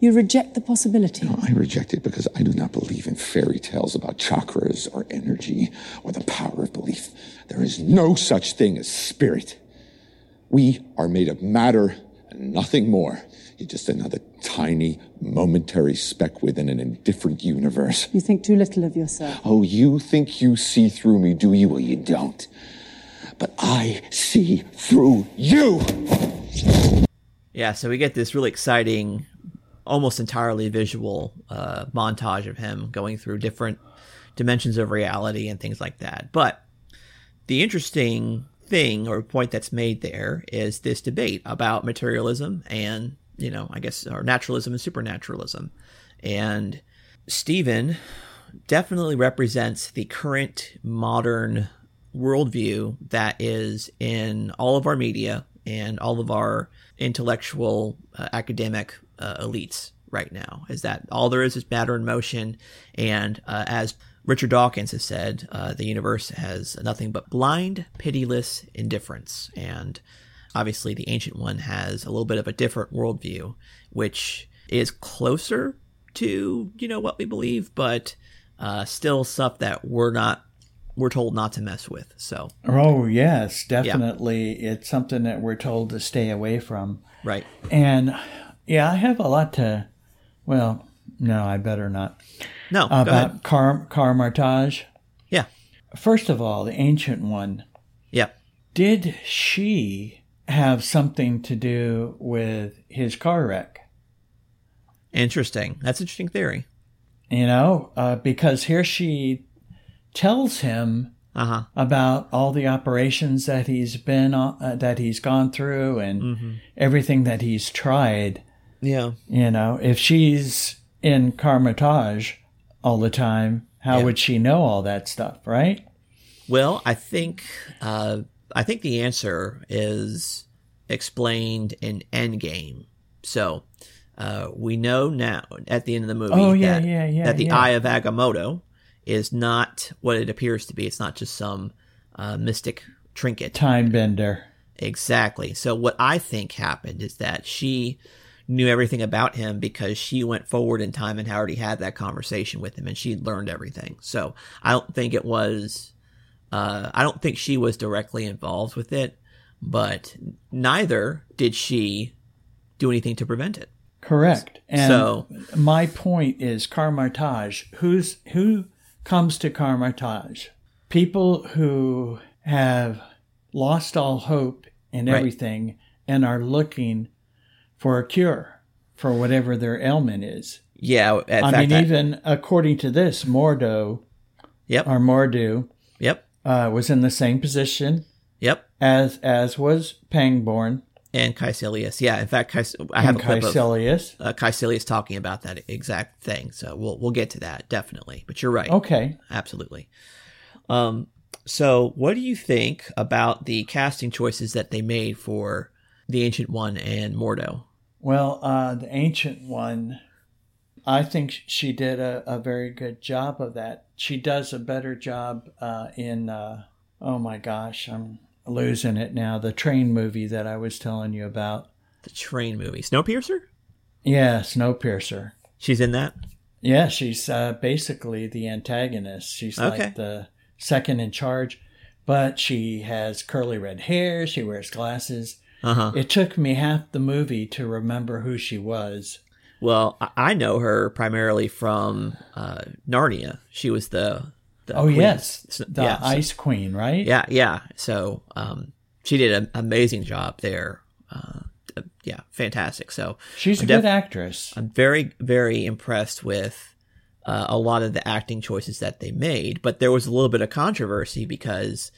you reject the possibility. No, I reject it because I do not believe in fairy tales about chakras or energy or the power of belief. There is no such thing as spirit. We are made of matter and nothing more. You're just another tiny, momentary speck within an indifferent universe. You think too little of yourself. Oh, you think you see through me, do you? Well, you don't. But I see through you. Yeah, so we get this really exciting almost entirely visual uh, montage of him going through different dimensions of reality and things like that. But the interesting thing or point that's made there is this debate about materialism and, you know, I guess, or naturalism and supernaturalism. And Stephen definitely represents the current modern worldview that is in all of our media and all of our intellectual uh, academic uh, elites right now is that all there is is matter in motion and uh, as richard dawkins has said uh, the universe has nothing but blind pitiless indifference and obviously the ancient one has a little bit of a different worldview which is closer to you know what we believe but uh, still stuff that we're not we're told not to mess with. So Oh, yes, definitely. It's something that we're told to stay away from. right, And yeah, I have a lot to, well, no, I better not. no. About Car, Kamar-Taj. Yeah, First of all, the ancient one, yeah. did she have something to do with his car wreck? Interesting. That's an interesting theory. You know, uh, because here she tells him Uh huh. about all the operations that he's been on, uh, that he's gone through and everything that he's tried. Yeah. You know, if she's in Kamar-Taj all the time, how Yeah. would she know all that stuff, right? Well, I think uh, I think the answer is explained in Endgame. So uh, we know now at the end of the movie Oh, yeah, that, yeah, yeah, that the. Eye of Agamotto is not what it appears to be. It's not just some uh, mystic trinket. Time bender. Exactly. So what I think happened is that she knew everything about him because she went forward in time and had already had that conversation with him and she learned everything. So I don't think it was uh, I don't think she was directly involved with it, but neither did she do anything to prevent it. Correct. And So- my point is Kamar-Taj. Who's who comes to Kamar-Taj? People who have lost all hope Right. everything and are looking for a cure for whatever their ailment is. Yeah, I fact, mean, I- even according to this, Mordo yep, or Mordu uh, was in the same position yep, as as was Pangborn and Caecilius. Yeah, in fact, Caec- I have and a clip of Caecilius. uh, Caecilius talking about that exact thing. So we'll we'll get to that definitely. But you're right. Okay. Absolutely. Um, so what do you think about the casting choices that they made for the Ancient One and Mordo? Well, uh, the ancient one, I think she did a, a very good job of that. She does a better job uh, in, uh, oh my gosh, I'm losing it now. The train movie that I was telling you about. The train movie, Snowpiercer. Yeah, Snowpiercer. She's in that. Yeah, she's uh, basically the antagonist. She's Okay. like the second in charge, but she has curly red hair. She wears glasses. Uh huh. It took me half the movie to remember who she was. Well, I- know her primarily from uh, Narnia. She was the. the Oh queen. yes, the yeah, so- Ice Queen, right? Yeah, yeah. So um, she did an amazing job there. Uh, yeah, fantastic. So she's a I'm good def- actress. I'm very, very impressed with uh, a lot of the acting choices that they made. But there was a little bit of controversy because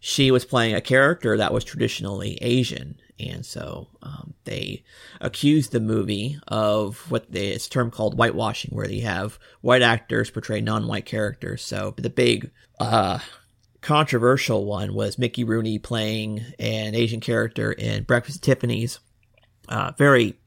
she was playing a character that was traditionally Asian. And so um, they accused the movie of what they, it's term called whitewashing, where you have white actors portray non-white characters. So the big uh, controversial one was Mickey Rooney playing an Asian character in Breakfast at Tiffany's. Uh, very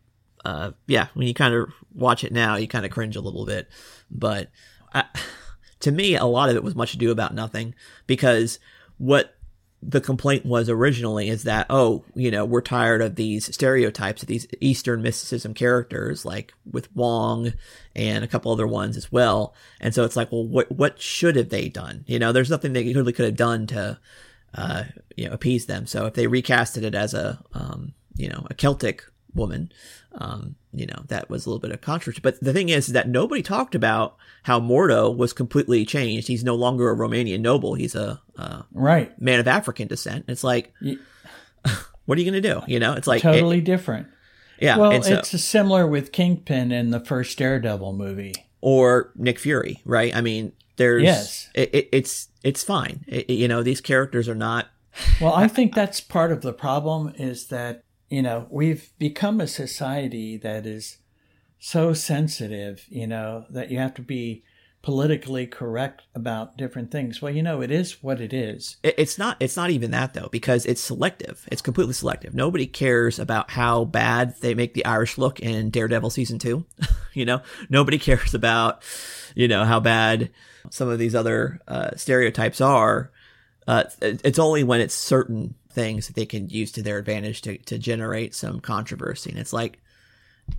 uh, yeah, when you kind of watch it now, you kind of cringe a little bit. But I, to me, a lot of it was much ado about nothing because what the complaint was originally is that, oh, you know, we're tired of these stereotypes of these Eastern mysticism characters, like with Wong and a couple other ones as well. And so it's like, well, what, what should have they done? You know, there's nothing they really could have done to, uh, you know, appease them. So if they recasted it as a, um, you know, a Celtic woman, um, you know, that was a little bit of controversy. But the thing is that nobody talked about how Mordo was completely changed. He's no longer a Romanian noble. He's a, uh, Right. man of African descent. It's like, Ye- what are you going to do? You know, it's like, Totally it- different. yeah. Well, and so, it's similar with Kingpin in the first Daredevil movie. or Nick Fury, right? I mean, there's, Yes. it, it, it's, it's fine. You know, these characters are not, Well, I think that's part of the problem is that, you know, we've become a society that is so sensitive, you know, that you have to be politically correct about different things. Well, you know, it is what it is. It's not. It's not even that though, because it's selective. It's completely selective. Nobody cares about how bad they make the Irish look in Daredevil season two. you know, nobody cares about, you know, how bad some of these other uh, stereotypes are. Uh, it's only when it's certain things that they can use to their advantage to to generate some controversy. And it's like,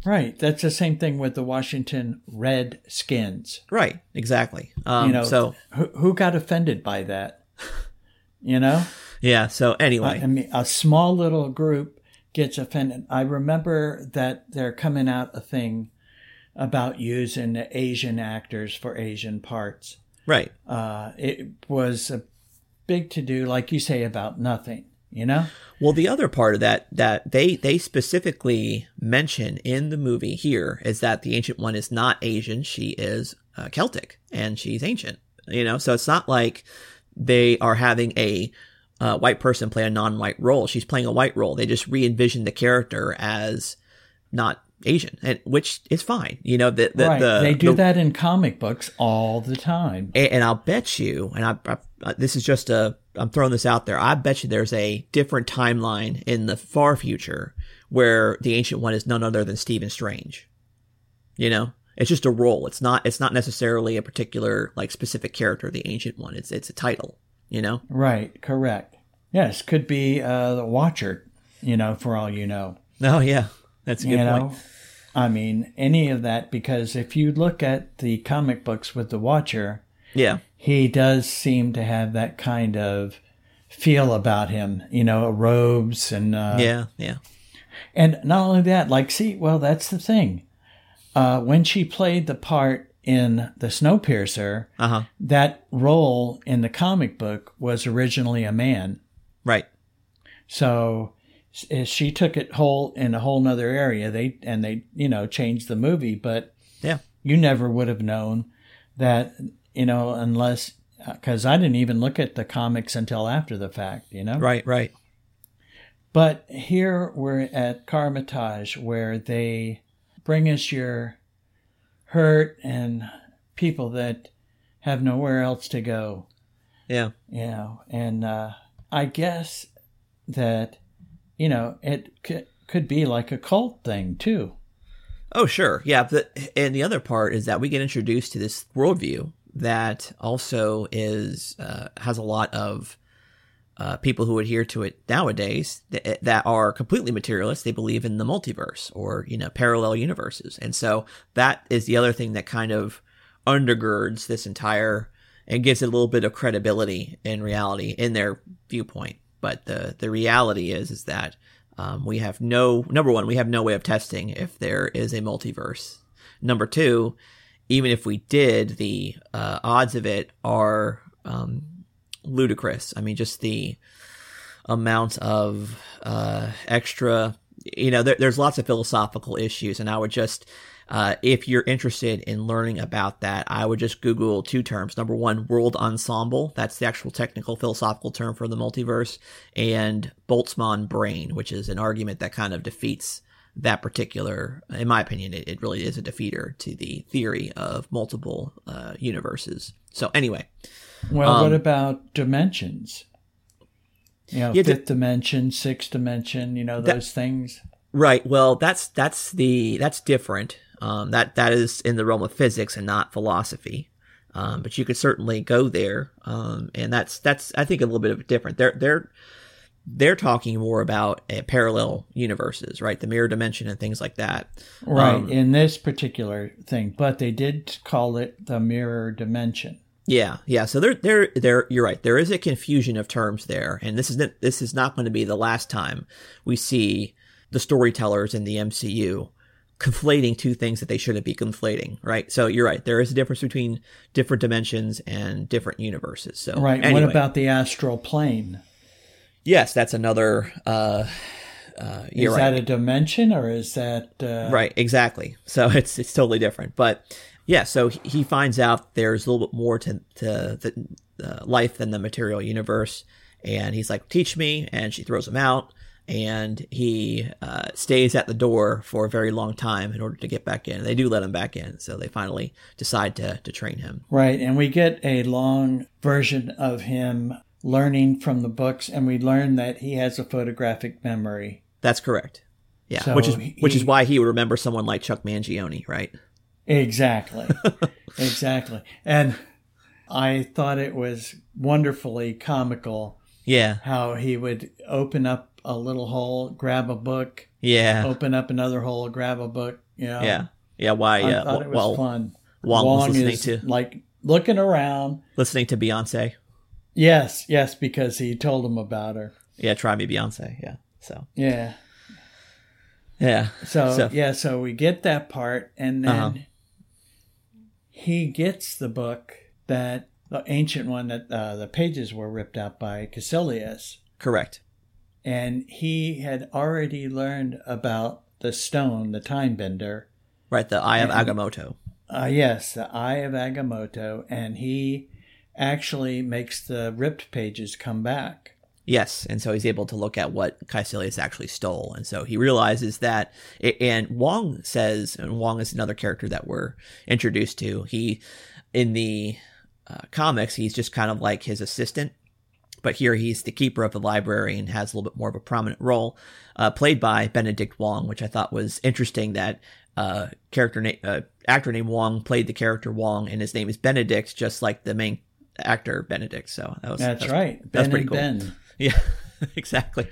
Right. That's the same thing with the Washington Redskins. Right, exactly. Um, You know, so who, who got offended by that? You know, yeah. So anyway, I mean, a small little group gets offended. I remember that they're coming out a thing about using Asian actors for Asian parts. right. Uh, it was a big to do, like you say, about nothing. You know, Well, the other part of that that they they specifically mention in the movie here is that the ancient one is not Asian; she is uh, Celtic and she's ancient. You know, so it's not like they are having a uh, white person play a non-white role. She's playing a white role. They just re-envision the character as not Asian, and which is fine. You know, the, the, right? the they do the- that in comic books all the time. and, and I'll bet you, and I, I, I- this is just a, I'm throwing this out there. I bet you there's a different timeline in the far future where the ancient one is none other than Stephen Strange. You know, it's just a role. It's not, it's not necessarily a particular like specific character. The ancient one. It's, it's a title. You know. Right, correct. Yes, could be uh, the Watcher, you know, for all you know. Oh yeah, that's a good you point. I mean, any of that, because if you look at the comic books with the Watcher, Yeah, he does seem to have that kind of feel about him, you know, robes and uh, yeah, yeah, and not only that, like, see, well, that's the thing. Uh, when she played the part in the Snowpiercer, uh huh. that role in the comic book was originally a man. Right. So she took it whole in a whole nother area. They and they you know changed the movie, but Yeah. you never would have known that you know unless because I didn't even look at the comics until after the fact. You know, Right. Right. But here we're at Kamar-Taj where they bring us your hurt and people that have nowhere else to go. Yeah. you know and uh, i guess that you know it could, could be like a cult thing too Oh, sure. Yeah. But, and the other part is that we get introduced to this worldview that also is, uh, has a lot of, uh, people who adhere to it nowadays that, that are completely materialist. They believe in the multiverse or, you know, parallel universes. And so that is the other thing that kind of undergirds this entire and gives it a little bit of credibility in reality in their viewpoint. But the, the reality is, is that, um, we have no, number one, we have no way of testing if there is a multiverse. Number two, even if we did, the uh, odds of it are um, ludicrous. I mean, just the amount of uh, extra, you know, there, there's lots of philosophical issues, and I would just, uh, if you're interested in learning about that, I would just Google two terms. Number one, world ensemble. That's the actual technical philosophical term for the multiverse, and Boltzmann brain, which is an argument that kind of defeats that particular, in my opinion, it, it really is a defeater to the theory of multiple uh, universes. So anyway, well what Um, about dimensions you know Yeah, fifth dimension sixth dimension you know That- those things Right. Well, that's that's the that's different. Um, that that is in the realm of physics and not philosophy. Um, but you could certainly go there. Um, and that's that's I think a little bit of different. They're they're they're talking more about uh, parallel universes, right? The mirror dimension and things like that. right Um, in this particular thing but they did call it the mirror dimension Yeah, yeah. So there, there, there. You're right. There is a confusion of terms there, and this is not, this is not going to be the last time we see the storytellers in the MCU conflating two things that they shouldn't be conflating. Right. So you're right. There is a difference between different dimensions and different universes. So right Anyway, what about the astral plane Yes, that's another. Uh, uh, is right. that a dimension or is that uh, Right, exactly. So it's it's totally different. But yeah, so he- finds out there's a little bit more to to the uh, life than the material universe, and he's like, "Teach me," and she throws him out, and he uh, stays at the door for a very long time in order to get back in. They do let him back in, so they finally decide to to train him. Right, and we get a long version of him learning from the books, and we learn that he has a photographic memory. That's correct. Yeah, So which is he- which is why he would remember someone like Chuck Mangione, right? Exactly, exactly. And I thought it was wonderfully comical Yeah, how he would open up a little hole, grab a book, yeah, open up another hole, grab a book, You know? Yeah. Yeah. Why? I Uh, thought it was well, fun. Wong was listening is to- like looking around. listening to Beyonce. Yes, yes, because he told him about her. Yeah. Try me, Beyonce. Yeah. So, Yeah. yeah. So, So- yeah, so we get that part, and then Uh-huh. he gets the book that the ancient one that uh, the pages were ripped out by Caecilius, Correct. and he had already learned about the stone, the time bender. Right. The Eye of Agamotto. Uh, yes, the Eye of Agamotto, and he actually makes the ripped pages come back. Yes, and so he's able to look at what Caecilius actually stole, and so he realizes that. And Wong says, and Wong is another character that we're introduced to. He, in the uh, comics, he's just kind of like his assistant, but here he's the keeper of the library and has a little bit more of a prominent role, uh, played by Benedict Wong, which I thought was interesting. That uh, character name, uh, actor named Wong played the character Wong, and his name is Benedict, just like the main actor Benedict. So that was That's, that was- right, That's Ben pretty cool. Ben. Yeah, exactly.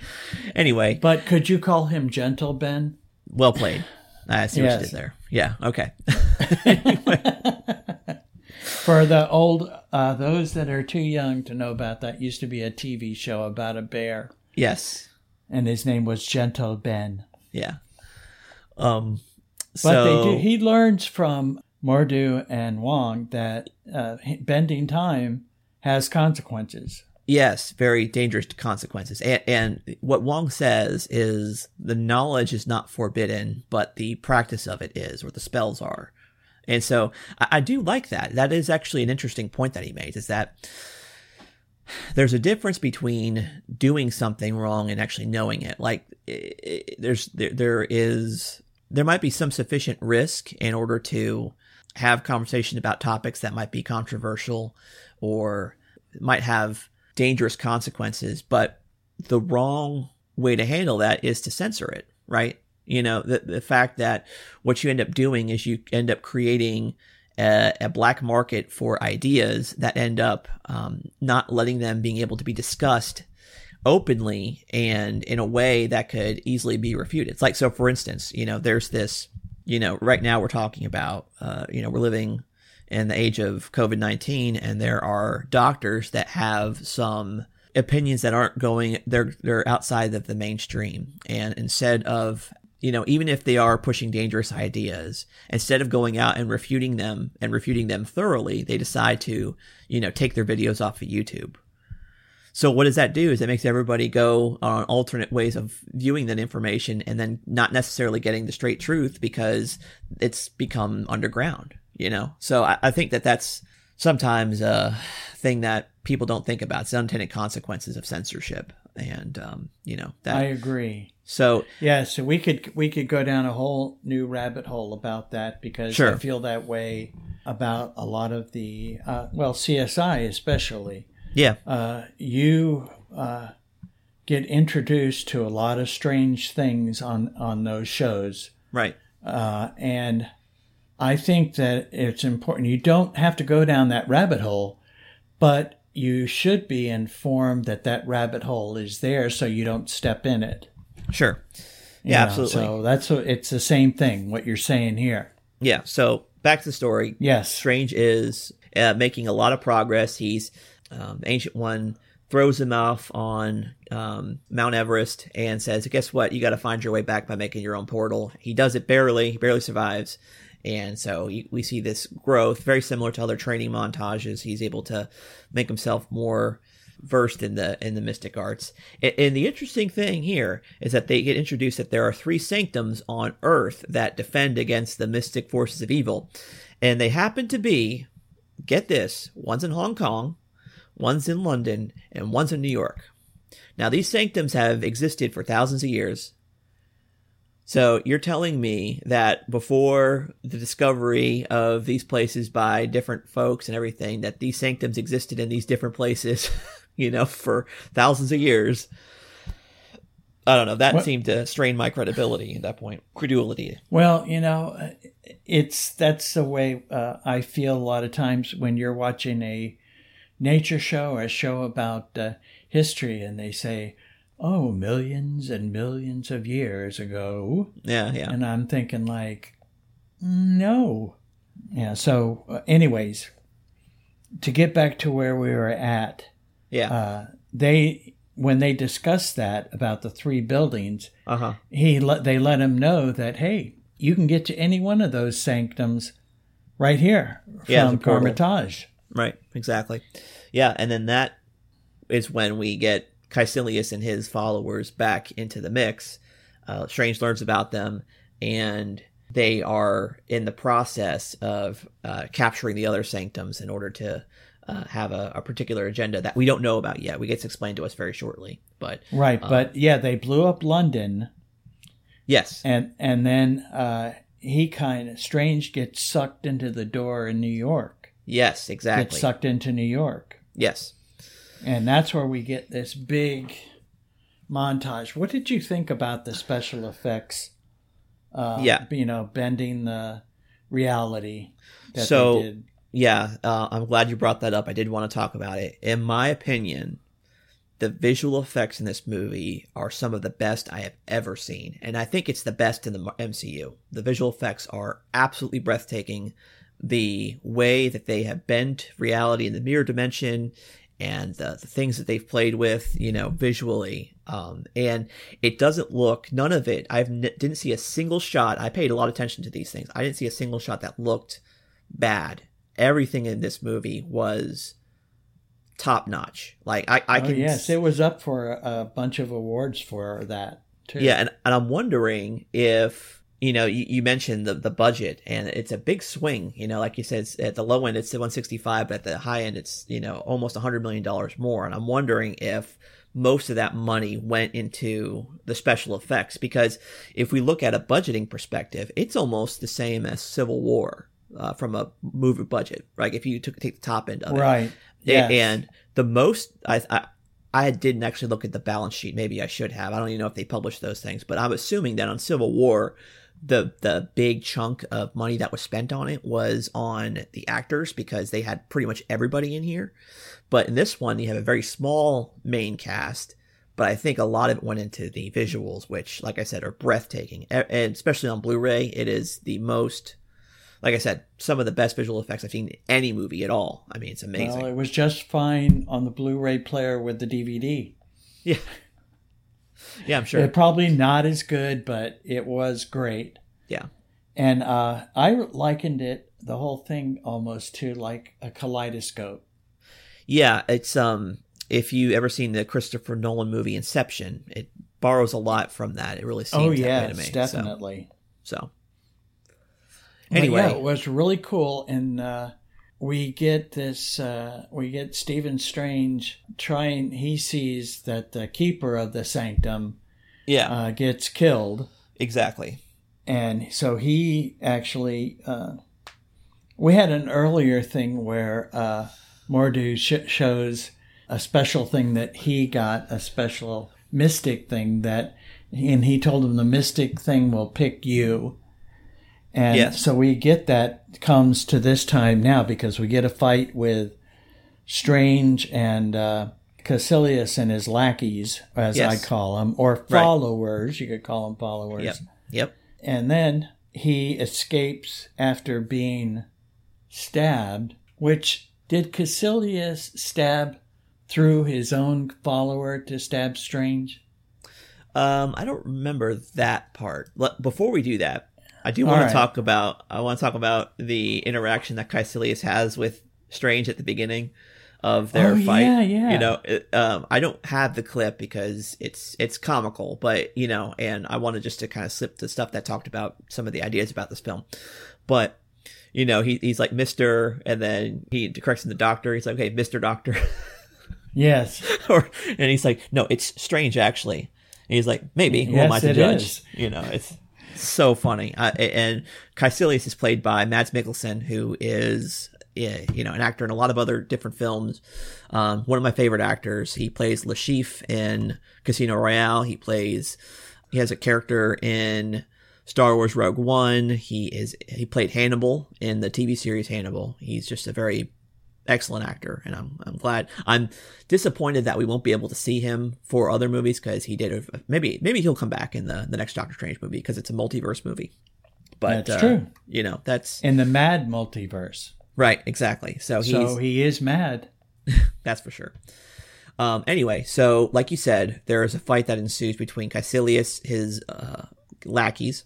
Anyway, But could you call him Gentle Ben? well played. I see what you did there. Yeah, okay. For the old, uh, those that are too young to know about that, used to be a TV show about a bear, yes. and his name was Gentle Ben. Yeah. Um But so they do. He learns from Mordu and Wong that uh, bending time has consequences. yes, very dangerous consequences. And, and what Wong says is the knowledge is not forbidden, but the practice of it is, or the spells are. And so I, I do like that. That is actually an interesting point that he made. Is that there's a difference between doing something wrong and actually knowing it. Like i i there's there, there is there might be some sufficient risk in order to have conversation about topics that might be controversial or might have dangerous consequences, but the wrong way to handle that is to censor it, right? You know, the the fact that what you end up doing is you end up creating a, a black market for ideas that end up um, not letting them being able to be discussed openly and in a way that could easily be refuted. It's like, so for instance, you know, there's this, you know, right now we're talking about, uh, you know, we're living in the age of COVID 19 and there are doctors that have some opinions that aren't going, they're, they're outside of the mainstream. And instead of, you know, even if they are pushing dangerous ideas, instead of going out and refuting them and refuting them thoroughly, they decide to, you know, take their videos off of YouTube. So what does that do is it makes everybody go on alternate ways of viewing that information and then not necessarily getting the straight truth because it's become underground, you know? So I, I think that that's sometimes a thing that people don't think about. It's the unintended consequences of censorship. And, um, you know, that, I agree. so Yeah, so we could we could go down a whole new rabbit hole about that because Sure. I feel that way about a lot of the uh, well CSI especially. Yeah, Uh, you uh, get introduced to a lot of strange things on on those shows, right. uh, and I think that it's important. You don't have to go down that rabbit hole, but you should be informed that that rabbit hole is there, so you don't step in it. Sure. You Yeah, know, absolutely. So that's what it's the same thing. What you're saying here. Yeah. So back to the story. Yes. Strange is uh, making a lot of progress. He's um, ancient one throws him off on um, Mount Everest and says, "Guess what? You got to find your way back by making your own portal." He does it barely. He barely survives. And so we see this growth, very similar to other training montages. He's able to make himself more versed in the in the mystic arts. A- And the interesting thing here is that they get introduced that there are three sanctums on Earth that defend against the mystic forces of evil, and they happen to be, get this, one's in Hong Kong, one's in London, and one's in New York. Now these sanctums have existed for thousands of years. So you're telling me that before the discovery of these places by different folks and everything, that these sanctums existed in these different places, you know, for thousands of years. I don't know. That What- seemed to strain my credibility at that point. Credulity. Well, you know, it's that's the way uh, I feel a lot of times when you're watching a nature show or a show about uh, history, and they say, "Oh, millions and millions of years ago," Yeah, yeah. and I'm thinking like, No. Yeah. So, uh, anyways, to get back to where we were at, Yeah. uh, they when they discussed that about the three buildings, Uh huh. he let they let him know that hey, you can get to any one of those sanctums right here from the portal. Kamar-Taj. Right, exactly. Yeah, and then that is when we get Caecilius and his followers back into the mix. Uh, Strange learns about them, and they are in the process of uh, capturing the other sanctums in order to uh, have a, a particular agenda that we don't know about yet. We gets explained to us very shortly, but Right, but yeah, they blew up London, yes, and and then uh, he kind of strange gets sucked into the door in New York. Yes, exactly. exactly, sucked into New York. yes. And that's where we get this big montage. What did you think about the special effects? Uh, Yeah. You know, bending the reality that So- they did. Yeah, uh, I'm glad you brought that up. I did want to talk about it. In my opinion, the visual effects in this movie are some of the best I have ever seen, and I think it's the best in the MCU. The visual effects are absolutely breathtaking. The way that they have bent reality in the mirror dimension and the, the things that they've played with, you know, visually. Um, and it doesn't look, none of it, I n- didn't see a single shot. I paid a lot of attention to these things. I didn't see a single shot that looked bad. Everything in this movie was top notch. Like I, I Oh, can yes, it was up for a, a bunch of awards for that too. yeah, and, and I'm wondering if you know you, you mentioned the the budget and it's a big swing. You know, like you said, it's, at the low end it's 165, but at the high end it's you know almost 100 million dollars more. And I'm wondering if most of that money went into the special effects because if we look at a budgeting perspective, it's almost the same as Civil War uh, from a movie budget. right? if you took take the top end of it, right. Yes. And the most I, I I didn't actually look at the balance sheet. Maybe I should have. I don't even know if they published those things, but I'm assuming that on Civil War, the the big chunk of money that was spent on it was on the actors because they had pretty much everybody in here. But in this one, you have a very small main cast. But I think a lot of it went into the visuals, which, like I said, are breathtaking. And especially on Blu-ray, it is the most, like I said, some of the best visual effects I've seen in any movie at all. I mean, it's amazing. Well, it was just fine on the Blu-ray player with the DVD. Yeah. Yeah, I'm sure. It probably not as good, but it was great. yeah. And uh, I likened it, the whole thing, almost to like a kaleidoscope. Yeah, it's um if you ever seen the Christopher Nolan movie Inception, it borrows a lot from that. It really seems Oh to yes, me. so- definitely. So, But anyway, yeah, it was really cool, and uh, we get this. Uh, we get Stephen Strange trying. He sees that the keeper of the sanctum yeah, uh, gets killed, exactly. and so he actually. Uh, we had an earlier thing where uh, Mordu sh- shows a special thing that he got, a special mystic thing that, and he told him the mystic thing will pick you. And Yes. so we get that comes to this time now because we get a fight with Strange and uh, Caecilius and his lackeys, as Yes. I call them, or followers. You could call them followers. Yep, yep. And then he escapes after being stabbed, which did Caecilius stab through his own follower to stab Strange? Um, I don't remember that part. Before we do that, I do want right. to talk about. I want to talk about the interaction that Caecilius has with Strange at the beginning of their Oh, fight. yeah, yeah. You know, it, um, I don't have the clip because it's it's comical, but you know, and I wanted just to kind of slip the stuff that talked about some of the ideas about this film, but. You know, he, he's like Mister, and then he corrects him the doctor. He's like, "Okay, Mister Doctor," Yes. or and he's like, "No, it's strange actually." And he's like, "Maybe who am I Yes, to judge?" is. You know, it's so funny. Uh, and Caecilius is played by Mads Mikkelsen, who is eh, you know an actor in a lot of other different films. Um, one of my favorite actors. He plays Chiffre in Casino Royale. He plays. He has a character in Star Wars Rogue One. He is he played Hannibal in the TV series Hannibal. He's just a very excellent actor, and I'm I'm glad. I'm disappointed that we won't be able to see him for other movies because he did. A, maybe maybe he'll come back in the the next Doctor Strange movie because it's a multiverse movie. but That's uh, true. You know, that's In the mad multiverse. right, exactly. So he's So he is mad. that's for sure. Um, anyway, so like you said, there is a fight that ensues between Caecilius, his uh, lackeys,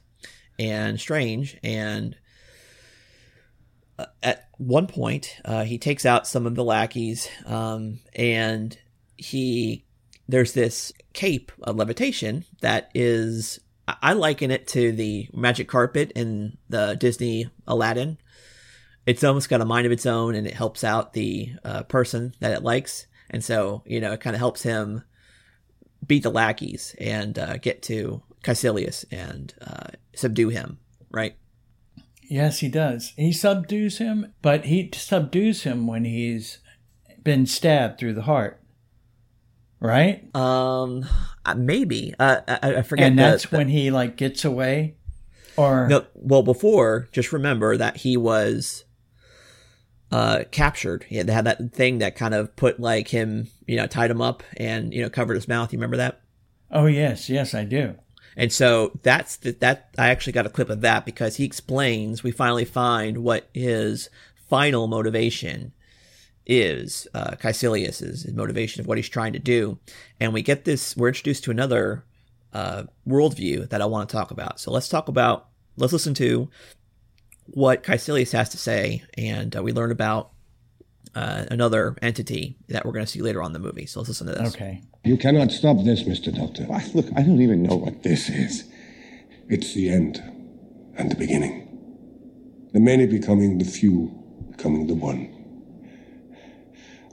and Strange, and at one point, uh, he takes out some of the lackeys, um, and he there's this cape of levitation that is I I liken it to the magic carpet in the Disney Aladdin. It's almost got a mind of its own, and it helps out the uh, person that it likes, and so you know it kind of helps him beat the lackeys and uh, get to Caecilius and uh, subdue him. Right? Yes, he does. He subdues him, but he subdues him when he's been stabbed through the heart. Right? Um, uh, maybe. Uh, I, I forget. and that's the- when he like gets away. Or No, well, before, just remember that he was uh, captured. He they had that thing that kind of put like him, you know, tied him up and you know covered his mouth. You remember that? oh yes, yes, I do. And so that's the, that. I actually got a clip of that because he explains. We finally find what his final motivation is. Uh, Caecilius's motivation of what he's trying to do, and we get this. We're introduced to another uh, worldview that I want to talk about. So let's talk about. Let's listen to what Caecilius has to say, and uh, we learn about uh, another entity that we're going to see later on in the movie. So let's listen to this. Okay. You cannot stop this, Mr. Doctor. I, look, I don't even know what this is. It's the end and the beginning. The many becoming the few, becoming the one.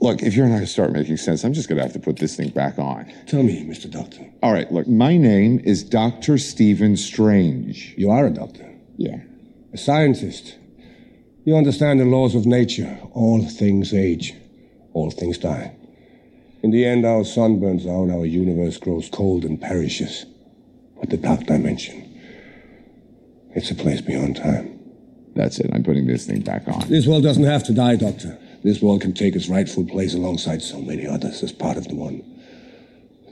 Look, if you're not going to start making sense, I'm just going to have to put this thing back on. Tell me, Mr. Doctor. All right, look, my name is Dr. Stephen Strange. You are a doctor, Yeah. a scientist. You understand the laws of nature. All things age, all things die. In the end, our sun burns out, our universe grows cold and perishes. But the dark dimension, it's a place beyond time. That's it. I'm putting this thing back on. This world doesn't have to die, Doctor. This world can take its rightful place alongside so many others as part of the one.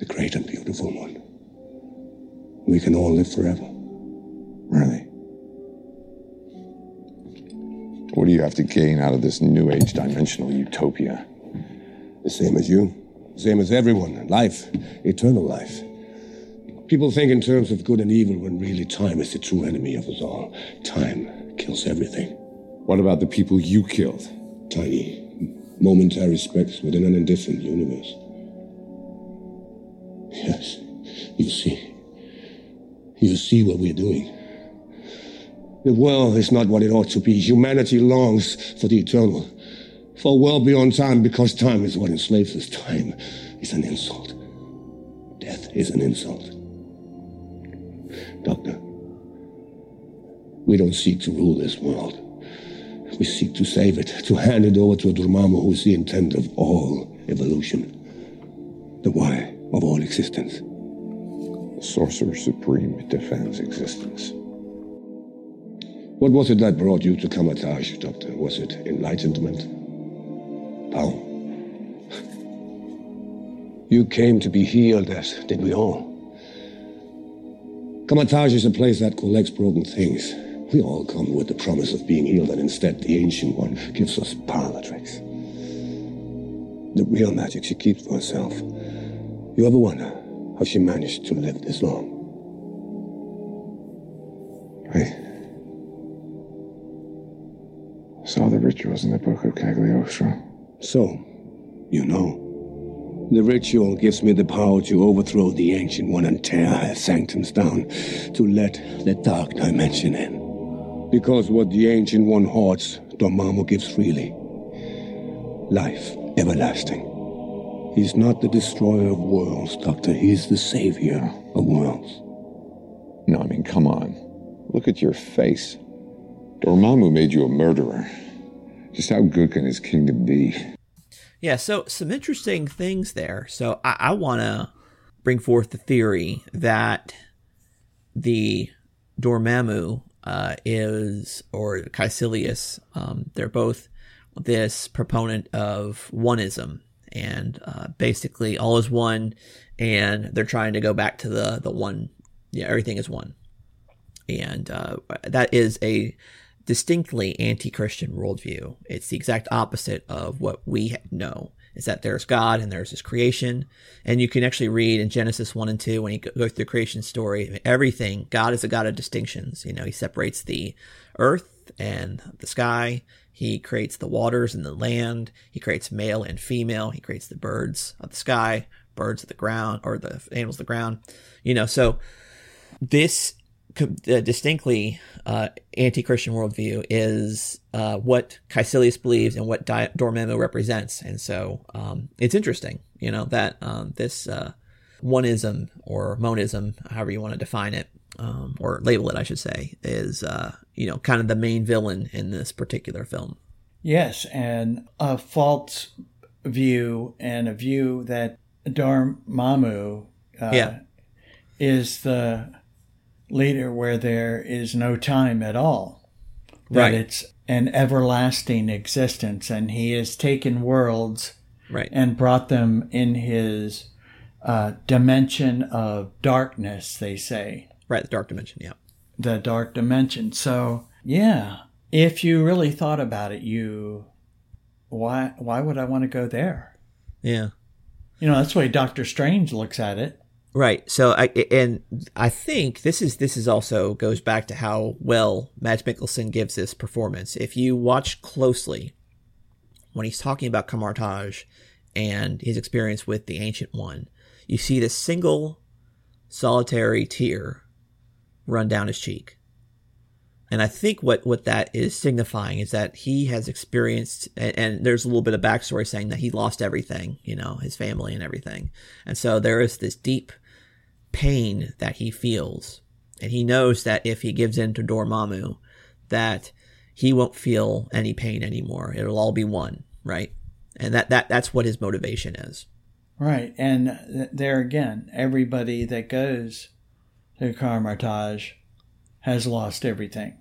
The great and beautiful one. We can all live forever. Really? What do you have to gain out of this new age dimensional utopia? The same as you. Same as everyone. Life. Eternal life. People think in terms of good and evil when really time is the true enemy of us all. Time kills everything. What about the people you killed? Tiny, momentary specks within an indifferent universe. Yes, you see. You see what we're doing. The world is not what it ought to be. Humanity longs for the eternal, for world beyond time, because time is what enslaves us. Time is an insult. Death is an insult. Doctor, we don't seek to rule this world. We seek to save it, to hand it over to a Dormammu who is the intent of all evolution, the why of all existence. The Sorcerer Supreme defends existence. What was it that brought you to Kamar-Taj, Doctor? Was it enlightenment? Power? You came to be healed, as did we all. Kamar-Taj is a place that collects broken things. We all come with the promise of being healed, and instead the Ancient One gives us parlor tricks. The real magic she keeps for herself. You ever wonder how she managed to live this long? I saw the rituals in the book of Cagliostro. So, you know. The ritual gives me the power to overthrow the Ancient One and tear her sanctums down, to let the Dark Dimension in. Because what the Ancient One hoards, Dormammu gives freely. Life everlasting. He's not the destroyer of worlds, Doctor. He's the savior of worlds. No, I mean, come on. Look at your face. Dormammu made you a murderer. Just how good can his kingdom be? Yeah, so some interesting things there. So I, I want to bring forth the theory that the Dormammu uh, is, or Caecilius, um, they're both this proponent of oneism, and uh, basically all is one, and they're trying to go back to the the one. Yeah, everything is one, and uh, that is a distinctly anti-Christian worldview. It's the exact opposite of what we know. Is that there's God and there's His creation, and you can actually read in Genesis one and two when you go through the creation story, everything God is a God of distinctions. You know, He separates the earth and the sky. He creates the waters and the land. He creates male and female. He creates the birds of the sky, birds of the ground, or the animals of the ground. You know, so this distinctly uh, anti-Christian worldview is uh, what Caecilius believes and what Di- Dormammu represents, and so um, it's interesting, you know, that um, this uh, oneism or monism, however you want to define it um, or label it, I should say, is uh, you know kind of the main villain in this particular film. Yes, and a false view and a view that Dormammu uh, yeah. is the leader where there is no time at all. That Right. it's an everlasting existence, and he has taken worlds Right. and brought them in his uh, dimension of darkness, they say. right. The dark dimension. Yeah. The dark dimension. So, yeah, if you really thought about it, you. Why, why would I want to go there? Yeah. You know, that's the way Doctor Strange looks at it. Right. So I and I think this is this is also goes back to how well Mads Mikkelsen gives this performance. If you watch closely when he's talking about Kamar-Taj and his experience with the Ancient One, you see this single solitary tear run down his cheek. And I think what, what that is signifying is that he has experienced, and, and there's a little bit of backstory saying that he lost everything, you know, his family and everything. And so there is this deep pain that he feels. And he knows that if he gives in to Dormammu, that he won't feel any pain anymore. It'll all be one, right? And that, that that's what his motivation is. Right. And there again, everybody that goes to Kamar-Taj has lost everything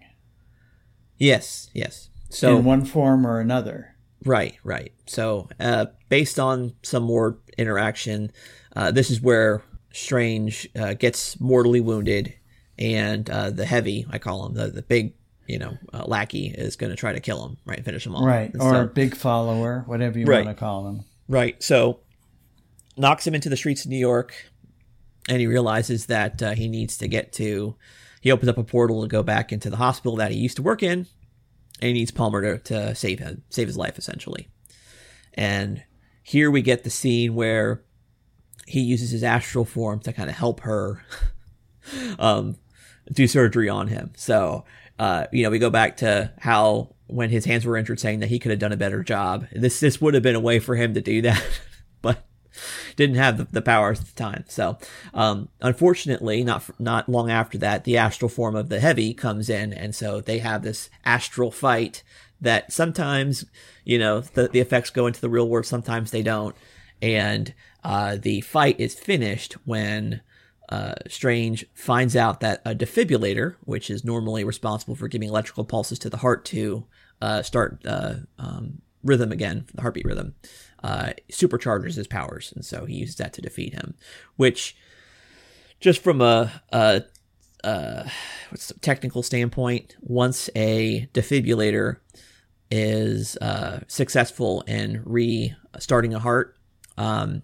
Yes, yes. So in one form or another. Right, right. So, uh, based on some more interaction, uh, this is where Strange uh, gets mortally wounded, and uh, the heavy, I call him, the, the big, you know, uh, lackey, is going to try to kill him, right? Finish him off. Right. And Or so- a big follower, whatever you Right. want to call him, Right. So knocks him into the streets of New York, and he realizes that uh, he needs to get to. He opens up a portal to go back into the hospital that he used to work in, and he needs Palmer to, to save him, save his life essentially. And here we get the scene where he uses his astral form to kind of help her um, do surgery on him. So, uh, you know, we go back to how when his hands were injured, saying that he could have done a better job. This this would have been a way for him to do that, but didn't have the, the powers at the time. So, um, unfortunately, not not long after that, the astral form of the heavy comes in, and so they have this astral fight that sometimes, you know, the the effects go into the real world, sometimes they don't, and uh, the fight is finished when uh, Strange finds out that a defibrillator, which is normally responsible for giving electrical pulses to the heart to uh, start uh, um, rhythm again, the heartbeat rhythm, uh, supercharges his powers, and so he uses that to defeat him. Which, just from a, a, what's the technical standpoint, once a defibrillator is uh, successful in restarting a heart, um,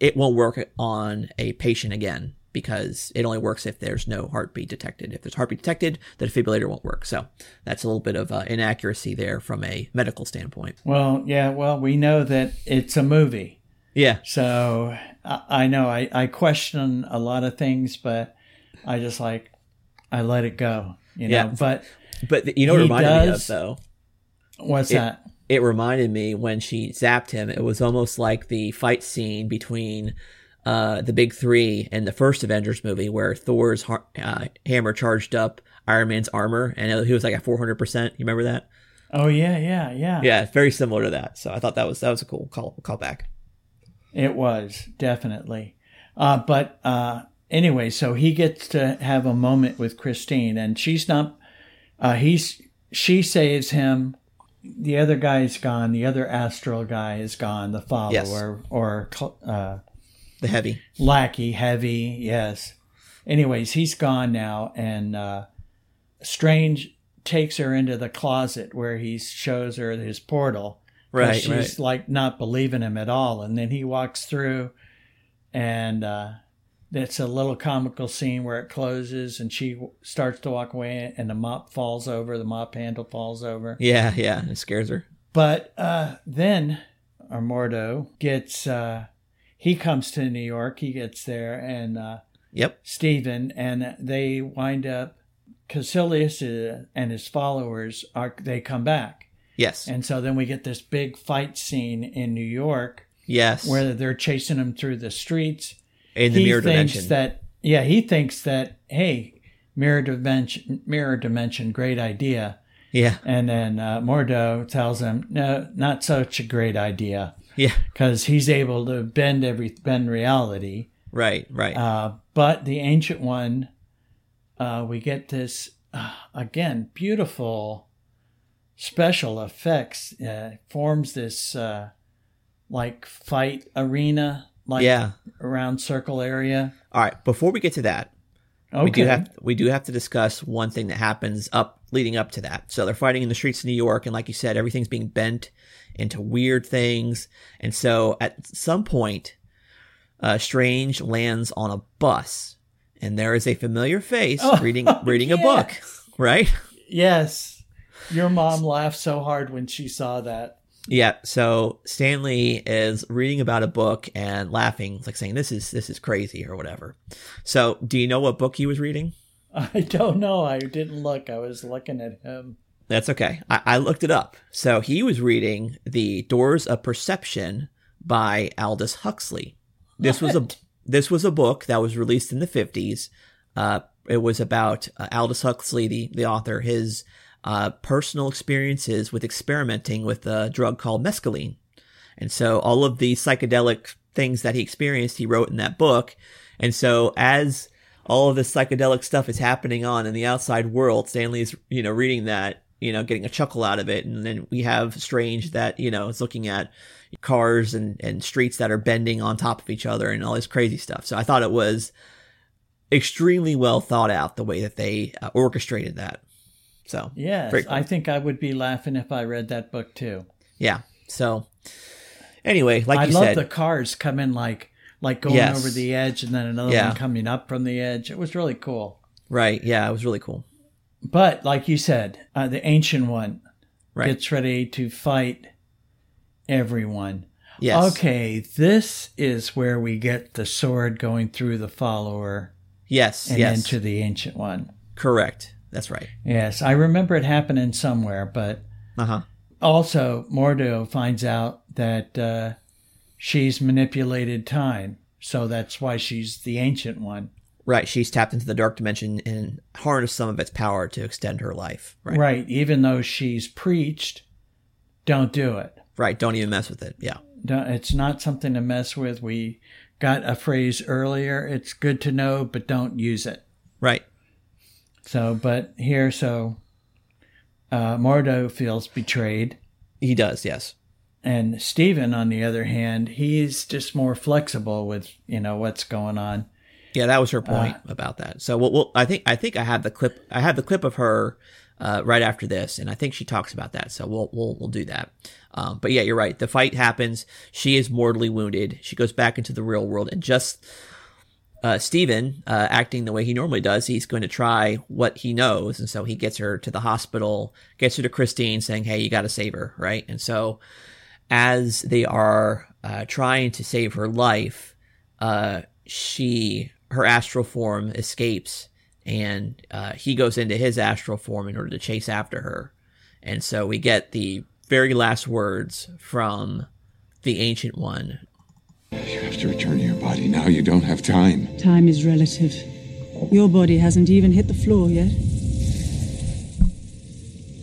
it won't work on a patient again because it only works if there's no heartbeat detected. If there's heartbeat detected, the defibrillator won't work. So that's a little bit of uh, inaccuracy there from a medical standpoint. Well, yeah, well, we know that it's a movie. Yeah, So I, I know I, I question a lot of things, but I just like, I let it go, you know. Yeah. But but you know what it reminded me of does- though. what's It- that? It reminded me when she zapped him. It was almost like the fight scene between uh, the big three in the first Avengers movie, where Thor's har- uh, hammer charged up Iron Man's armor, and he was like at four hundred percent. You remember that? Oh, yeah, yeah, yeah. Yeah, it's very similar to that. So I thought that was that was a cool call callback. It was definitely. Uh, but uh, anyway, so he gets to have a moment with Christine, and she's not. Uh, he's she saves him. The other guy's gone. The other astral guy is gone. The follower Yes. or uh, The heavy. lackey, heavy. Yes. Anyways, he's gone now, and uh, Strange takes her into the closet where he shows her his portal. Right, She's right. like not believing him at all. And then he walks through and uh, it's a little comical scene where it closes and she starts to walk away and the mop falls over, the mop handle falls over. Yeah, yeah. It scares her. But uh, then Armordo gets, uh, he comes to New York, he gets there, and uh, Yep. Stephen, and they wind up, Caecilius uh, and his followers, are they come back. Yes. And so then we get this big fight scene in New York yes. where they're chasing him through the streets. In the he mirror thinks dimension. that, yeah, he thinks that, hey, mirror dimension, mirror dimension, great idea. yeah. And then uh, Mordo tells him, no, not such a great idea Yeah. because he's able to bend every bend reality. Right. Right. Uh, but the ancient one, uh, we get this uh, again beautiful special effects. Uh, forms this uh, like fight arena, like yeah. around circle area. All right. Before we get to that, Okay. we do have we do have to discuss one thing that happens up leading up to that. So they're fighting in the streets of New York, and like you said, everything's being bent into weird things. And so at some point, uh, Strange lands on a bus, and there is a familiar face Oh, reading reading a book. Right? yes, your mom laughed so hard when she saw that. Yeah. So Stanley is reading about a book and laughing, like saying, "This is this is crazy" or whatever. So, do you know what book he was reading? I don't know. I didn't look. I was looking at him. That's okay. I, I looked it up. So he was reading The Doors of Perception by Aldous Huxley. This was a this was a book that was released in the fifties. Uh, it was about uh, Aldous Huxley, the the author, his uh, personal experiences with experimenting with a drug called mescaline, and so all of the psychedelic things that he experienced, he wrote in that book. And so as all of this psychedelic stuff is happening on in the outside world, Stanley's, you know, reading that, you know, getting a chuckle out of it. And then we have Strange that, you know, is looking at cars and, and streets that are bending on top of each other and all this crazy stuff. So I thought it was extremely well thought out the way that they uh, orchestrated that. So Yes, cool. I think I would be laughing if I read that book too. yeah. So anyway, like I you love said, the cars coming like like going Yes. over the edge and then another Yeah. one coming up from the edge. It was really cool. right. Yeah. It was really cool. But like you said, uh, the ancient one Right. gets ready to fight everyone. Yes. Okay, this is where we get the sword going through the follower Yes. and yes. into the ancient one. Correct. That's right. Yes, I remember it happening somewhere, but Uh huh. also Mordo finds out that uh, she's manipulated time, so that's why she's the ancient one. Right. She's tapped into the dark dimension and harnessed some of its power to extend her life. Right. Right, even though she's preached, don't do it. Right. Don't even mess with it. Yeah. Don't, it's not something to mess with. We got a phrase earlier. It's good to know, but don't use it. Right. So, but here, so uh, Mordo feels betrayed. He does. Yes. And Stephen, on the other hand, he's just more flexible with, you know, what's going on. Yeah. That was her point about that. So we'll, we'll, I think, I think I have the clip, I have the clip of her, uh, right after this. And I think she talks about that. So we'll, we'll, we'll do that. Um, but yeah, you're right. The fight happens. She is mortally wounded. She goes back into the real world and just, uh, Steven, uh, acting the way he normally does, he's going to try what he knows. And so he gets her to the hospital, gets her to Christine saying, Hey, you got to save her. Right. And so as they are, uh, trying to save her life, uh, she, her astral form escapes and, uh, he goes into his astral form in order to chase after her. And so we get the very last words from the ancient one You have to return to your body now. You don't have time. Time is relative. Your body hasn't even hit the floor yet.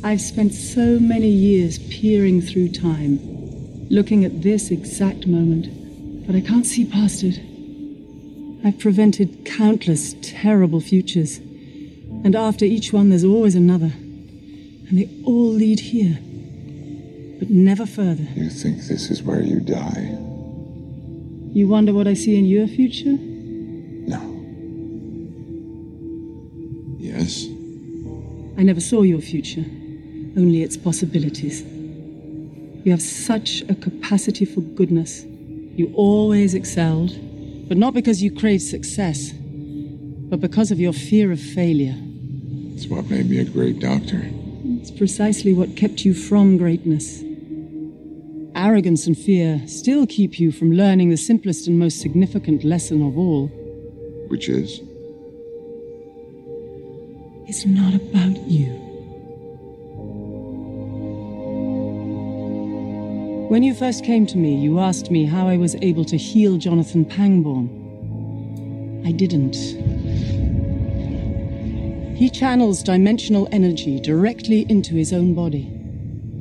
I've spent so many years peering through time, looking at this exact moment, but I can't see past it. I've prevented countless terrible futures, and after each one, there's always another. And they all lead here, but never further. You think this is where you die? You wonder what I see in your future? No. Yes? I never saw your future, only its possibilities. You have such a capacity for goodness. You always excelled, but not because you craved success, but because of your fear of failure. It's what made me a great doctor. It's precisely what kept you from greatness. Arrogance and fear still keep you from learning the simplest and most significant lesson of all. Which is? It's not about you. When you first came to me, you asked me how I was able to heal Jonathan Pangborn. I didn't. He channels dimensional energy directly into his own body.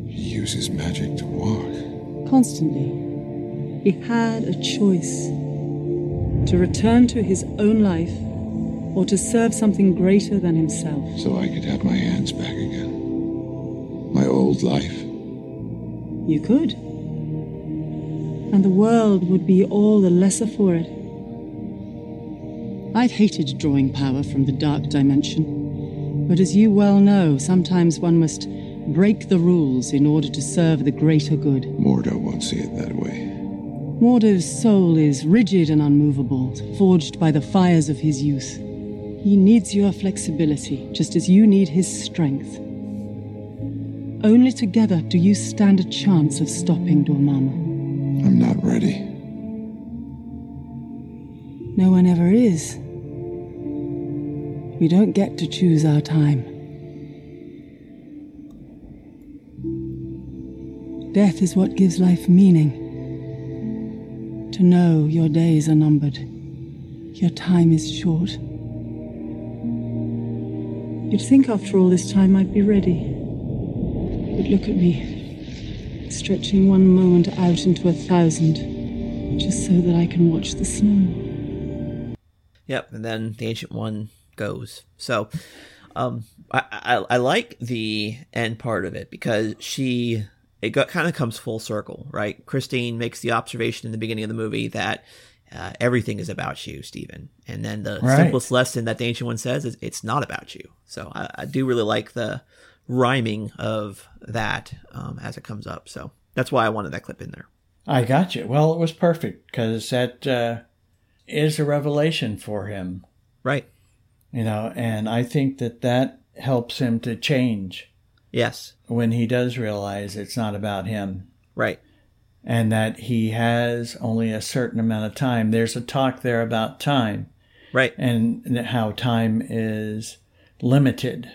He uses magic to walk. Constantly. He had a choice to return to his own life or to serve something greater than himself. So I could have my hands back again. My old life. You could. And the world would be all the lesser for it. I've hated drawing power from the dark dimension. But as you well know, sometimes one must break the rules in order to serve the greater good. Mordo won't see it that way. Mordo's soul is rigid and unmovable, forged by the fires of his youth. He needs your flexibility, just as you need his strength. Only together do you stand a chance of stopping Dormammu. I'm not ready. No one ever is. We don't get to choose our time. Death is what gives life meaning. To know your days are numbered, your time is short. You'd think after all this time I'd be ready. But look at me, stretching one moment out into a thousand, just so that I can watch the snow. Yep, and then the ancient one goes. So, um, I, I I like the end part of it because she it got, kind of comes full circle, right? Christine makes the observation in the beginning of the movie that uh, everything is about you, Stephen, and then the Right. simplest lesson that the ancient one says is it's not about you. So I, I do really like the rhyming of that um, as it comes up. So that's why I wanted that clip in there. I got you. Well, it was perfect because that uh, is a revelation for him, Right? you know, and I think that that helps him to change Yes. When he does realize it's not about him Right. and that he has only a certain amount of time. There's a talk there about time Right. and how time is limited,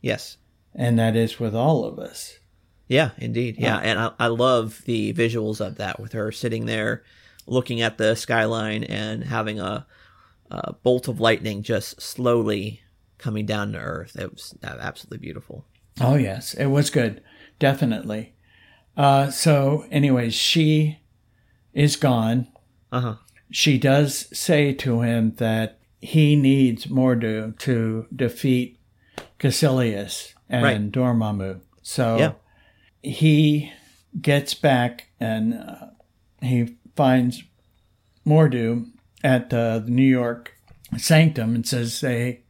Yes. and that is with all of us. Yeah, indeed. Yeah, and I, I love the visuals of that with her sitting there looking at the skyline and having a, a bolt of lightning just slowly coming down to earth. It was uh, absolutely beautiful. Oh yes, it was good, definitely. Uh, so, anyways, she is gone. Uh huh. She does say to him that he needs Mordo to defeat Caecilius and Right. Dormammu. So Yeah. he gets back and uh, he finds Mordo at uh, the New York Sanctum and says, "Hey,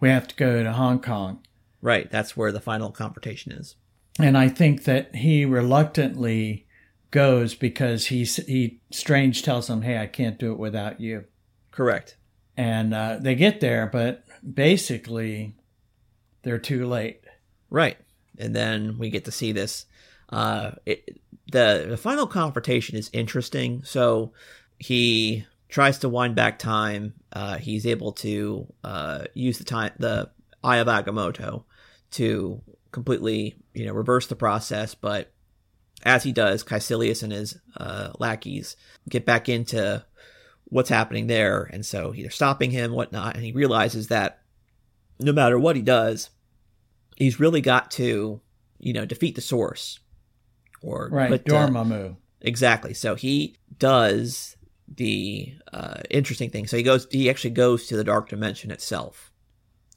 we have to go to Hong Kong." Right. That's where the final confrontation is. and I think that he reluctantly goes because he he Strange tells him, "Hey, I can't do it without you." Correct. And uh, they get there, but basically, they're too late. Right. And then we get to see this. Uh, it, the the final confrontation is interesting. So he tries to wind back time. Uh, he's able to uh, use the time the Eye of Agamotto to completely you know reverse the process. But as he does, Caecilius and his uh, lackeys get back into what's happening there, and so they're stopping him, whatnot, and he realizes that no matter what he does, he's really got to, you know, defeat the source. Or Right, uh, Dormammu. exactly. So he does the uh, interesting thing. So he goes. He actually goes to the dark dimension itself,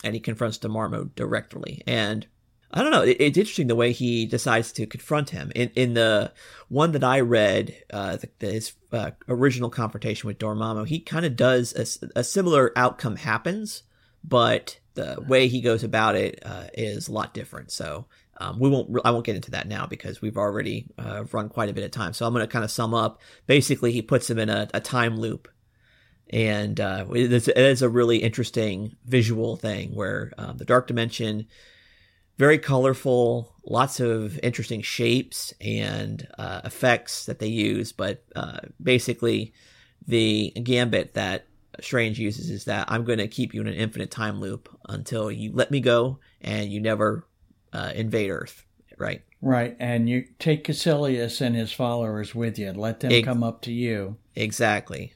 and he confronts Dormammu directly. And I don't know. It, it's interesting the way he decides to confront him. In in the one that I read, uh, the, the, his uh, original confrontation with Dormammu, he kind of does a similar outcome happens, but the way he goes about it uh, is a lot different. So um, we won't. I won't get into that now because we've already uh, run quite a bit of time. So I'm going to kind of sum up. Basically, he puts him in a, a time loop, and uh, it, is, it is a really interesting visual thing where um, the dark dimension, very colorful, lots of interesting shapes and uh, effects that they use. But uh, basically, the gambit that Strange uses is that I'm going to keep you in an infinite time loop until you let me go and you never uh, invade Earth, right? Right, and you take Caecilius and his followers with you. And let them Ex- come up to you. Exactly.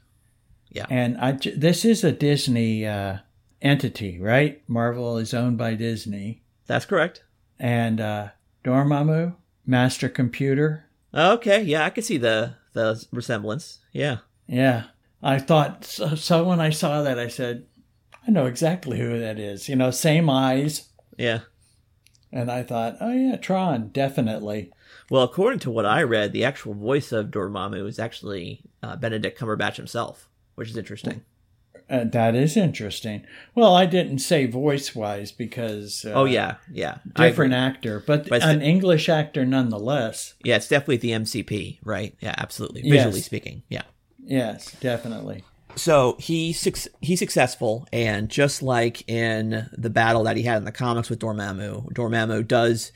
Yeah. And I, this is a Disney uh, entity, right? Marvel is owned by Disney. That's correct. And uh, Dormammu, Master Computer. Okay, yeah, I can see the the resemblance. Yeah. Yeah, I thought so, so. When I saw that, I said, I know exactly who that is. You know, same eyes. Yeah. And I thought, oh yeah, Tron, definitely. Well, according to what I read, the actual voice of Dormammu is actually uh, Benedict Cumberbatch himself, which is interesting. Uh, that is interesting. Well, I didn't say voice wise because uh, oh yeah, yeah, different actor, but, But an English actor nonetheless. Yeah, it's definitely the MCP, right? Yeah, absolutely. Visually Yes. speaking, yeah. Yes, definitely. So he he's successful, and just like in the battle that he had in the comics with Dormammu, Dormammu does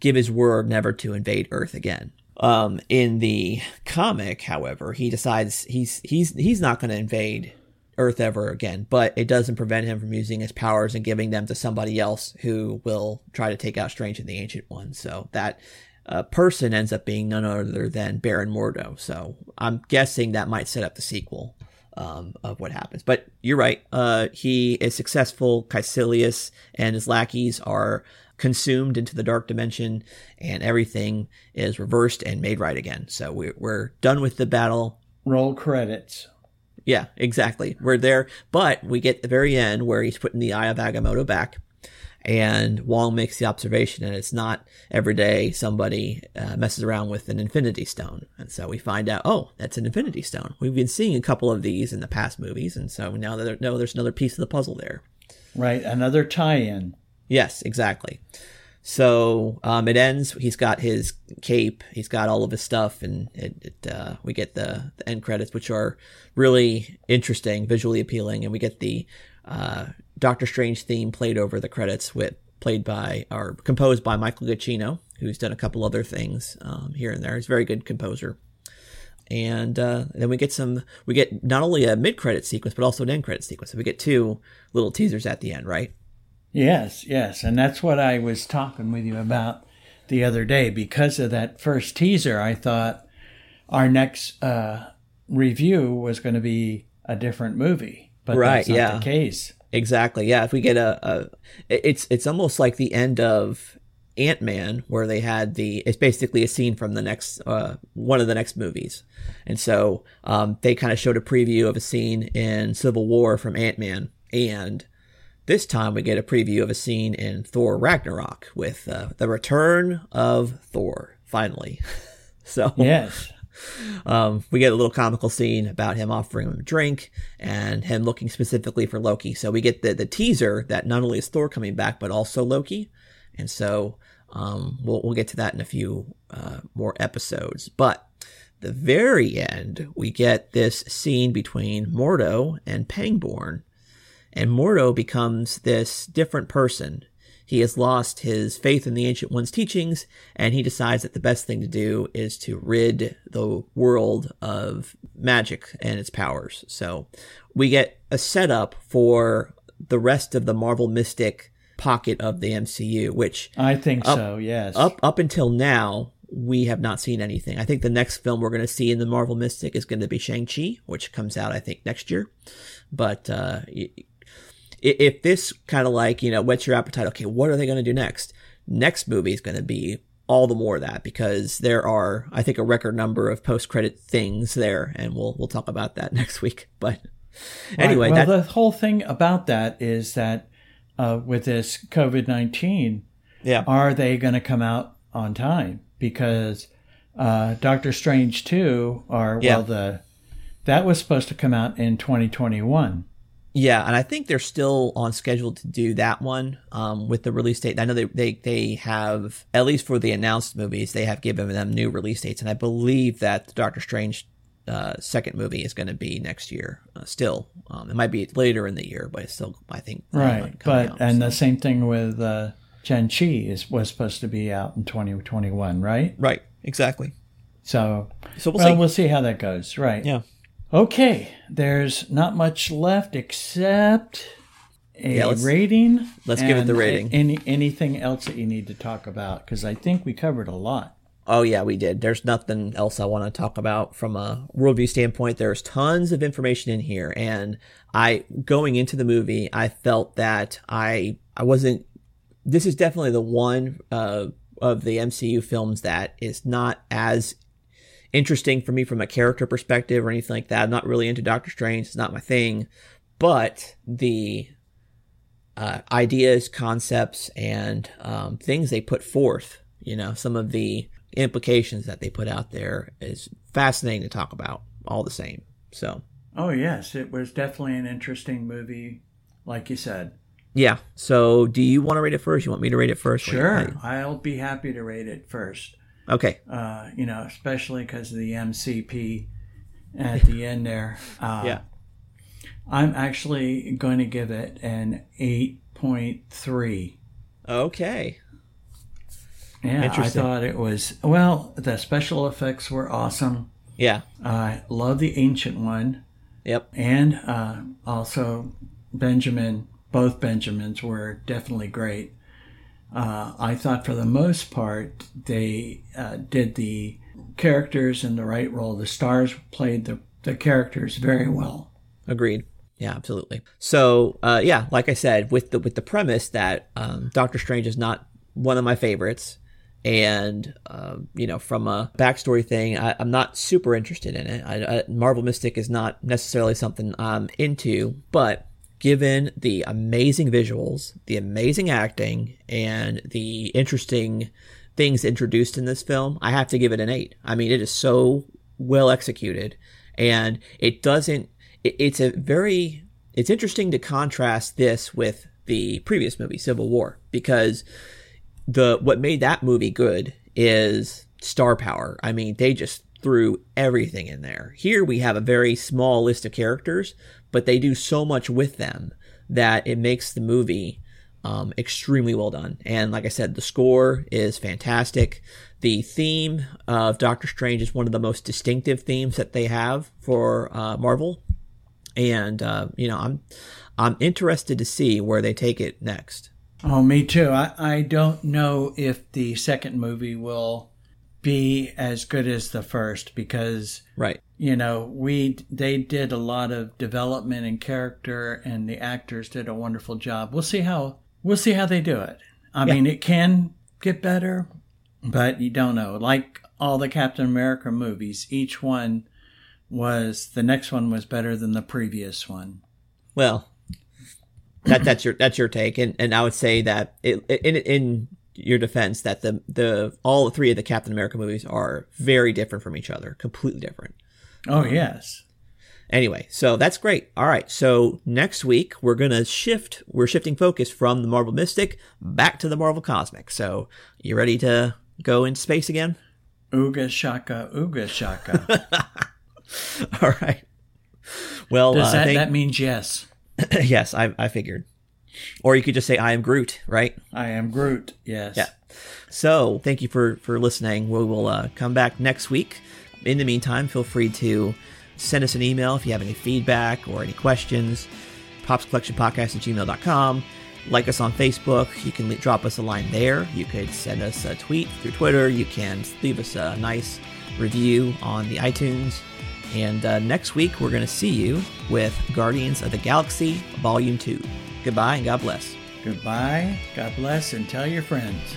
give his word never to invade Earth again. Um, in the comic, however, he decides he's he's he's not going to invade Earth ever again, but it doesn't prevent him from using his powers and giving them to somebody else who will try to take out Strange and the Ancient One. So that uh, person ends up being none other than Baron Mordo. So I'm guessing that might set up the sequel um, of what happens. But you're right. Uh, he is successful. Caecilius and his lackeys are consumed into the dark dimension, and everything is reversed and made right again. So we're, we're done with the battle. Roll credits. Yeah, exactly. We're there, but we get the very end where he's putting the Eye of Agamotto back, and Wong makes the observation, and it's not every day somebody uh, messes around with an Infinity Stone, and so we find out, oh, that's an Infinity Stone. We've been seeing a couple of these in the past movies, and so now that there, no, there's another piece of the puzzle there. Right, another tie-in. Yes, exactly. So um, it ends. He's got his cape. He's got all of his stuff, and it, it, uh, we get the, the end credits, which are really interesting, visually appealing, and we get the uh, Doctor Strange theme played over the credits with played by or composed by Michael Giacchino, who's done a couple other things um, here and there. He's a very good composer. And uh, then we get some. We get not only a mid-credit sequence, but also an end-credit sequence. So we get two little teasers at the end, right? Yes, yes, and that's what I was talking with you about the other day. Because of that first teaser, I thought our next uh, review was going to be a different movie, but Right, that's not yeah. the case. Exactly. Yeah. If we get a, a it's it's almost like the end of Ant Man, where they had the it's basically a scene from the next uh, one of the next movies, and so um, they kind of showed a preview of a scene in Civil War from Ant Man, and this time we get a preview of a scene in Thor Ragnarok with uh, the return of Thor finally. so Yes, um, we get a little comical scene about him offering him a drink and him looking specifically for Loki. So we get the, the teaser that not only is Thor coming back, but also Loki. And so um, we'll, we'll get to that in a few uh, more episodes. But the very end, we get this scene between Mordo and Pangborn. And Mordo becomes this different person. He has lost his faith in the Ancient One's teachings, and he decides that the best thing to do is to rid the world of magic and its powers. So we get a setup for the rest of the Marvel Mystic pocket of the MCU, which I think Up- so. Yes, up up until now we have not seen anything. I think the next film we're going to see in the Marvel Mystic is going to be Shang Chi, which comes out I think next year. But uh, if this kind of like you know whets your appetite, okay, what are they going to do next? Next movie is going to be all the more that because there are I think a record number of post credit things there, and we'll we'll talk about that next week. But anyway, Right. well, that the whole thing about that is that uh, with this COVID nineteen, yeah are they going to come out on time? Because uh, Doctor Strange two, or Yeah. well, the that was supposed to come out in twenty twenty one. Yeah, and I think they're still on schedule to do that one um, with the release date. I know they, they they have at least for the announced movies, they have given them new release dates, and I believe that the Doctor Strange uh, second movie is going to be next year. Uh, still, um, it might be later in the year, but it's still I think Right. But out, and so. the same thing with uh Shang Chi is was supposed to be out in 2021, right? right, exactly. So, So we'll well, see. we'll see how that goes. Right. Yeah. Okay. There's not much left except a Yeah, let's- rating. let's give it the rating. Any anything else that you need to talk about? Because I think we covered a lot. Oh yeah, we did. There's nothing else I want to talk about from a worldview standpoint. There's tons of information in here, and I going into the movie, I felt that I I wasn't. This is definitely the one uh, of the MCU films that is not as interesting for me from a character perspective or anything like that. I'm not really into Doctor Strange; it's not my thing. But the uh, ideas, concepts, and um, things they put forth, you know, some of the implications that they put out there is fascinating to talk about all the same. So, Oh yes, it was definitely an interesting movie, like you said. yeah. So, do you want to rate it first? You want me to rate it first? Sure, I'll be happy to rate it first. Okay. Uh, you know, especially because of the MCP at the end there. Uh, Yeah. I'm actually going to give it an 8.3. Okay. Yeah, I thought it was, well, the special effects were awesome. Yeah. I love the ancient one. Yep. And uh, also Benjamin, both Benjamins were definitely great. Uh, I thought for the most part they uh, did the characters in the right role. The stars played the, the characters very well. Agreed. Yeah, absolutely. So, uh, yeah, like I said, with the with the premise that um, Doctor Strange is not one of my favorites, and uh, you know, from a backstory thing, I, I'm not super interested in it. I, I, Marvel Mystic is not necessarily something I'm into, but given the amazing visuals, the amazing acting, and the interesting things introduced in this film, I have to give it an eight. I mean, it is so well executed, and it doesn't. It, it's a very. It's interesting to contrast this with the previous movie, Civil War, because the what made that movie good is star power. I mean, they just threw everything in there. Here we have a very small list of characters, but they do so much with them that it makes the movie um, extremely well done. And like I said, the score is fantastic. The theme of Doctor Strange is one of the most distinctive themes that they have for uh, Marvel, and uh, you know, I'm I'm interested to see where they take it next. Oh, me too. I, I don't know if the second movie will be as good as the first because Right. You know we they did a lot of development and character and the actors did a wonderful job. We'll see how we'll see how they do it. I mean it can get better but you don't know. Like all the captain america movies each one was the next one was better than the previous one. Well, that that's your that's your take, and and I would say that it, in in your defense that the the all three of the Captain America movies are very different from each other, completely different. Oh yes Anyway, so that's great. All right, so next week we're gonna shift. We're shifting focus from the Marvel Mystic back to the Marvel Cosmic. So you ready to go into space again? ooga shaka ooga shaka All right. Well, does uh, that thank- that means yes yes, I I figured. Or you could just say I am Groot, right? i am groot yes Yeah. So thank you for for listening. We will uh, come back next week. In the meantime, feel free to send us an email if you have any feedback or any questions. Pops Collection Podcast at gmail.com. Like us on Facebook. You can drop us a line there. You could send us a tweet through Twitter. You can leave us a nice review on the iTunes. And uh, next week, we're going to see you with Guardians of the Galaxy Volume 2. Goodbye and God bless. Goodbye. God bless and tell your friends.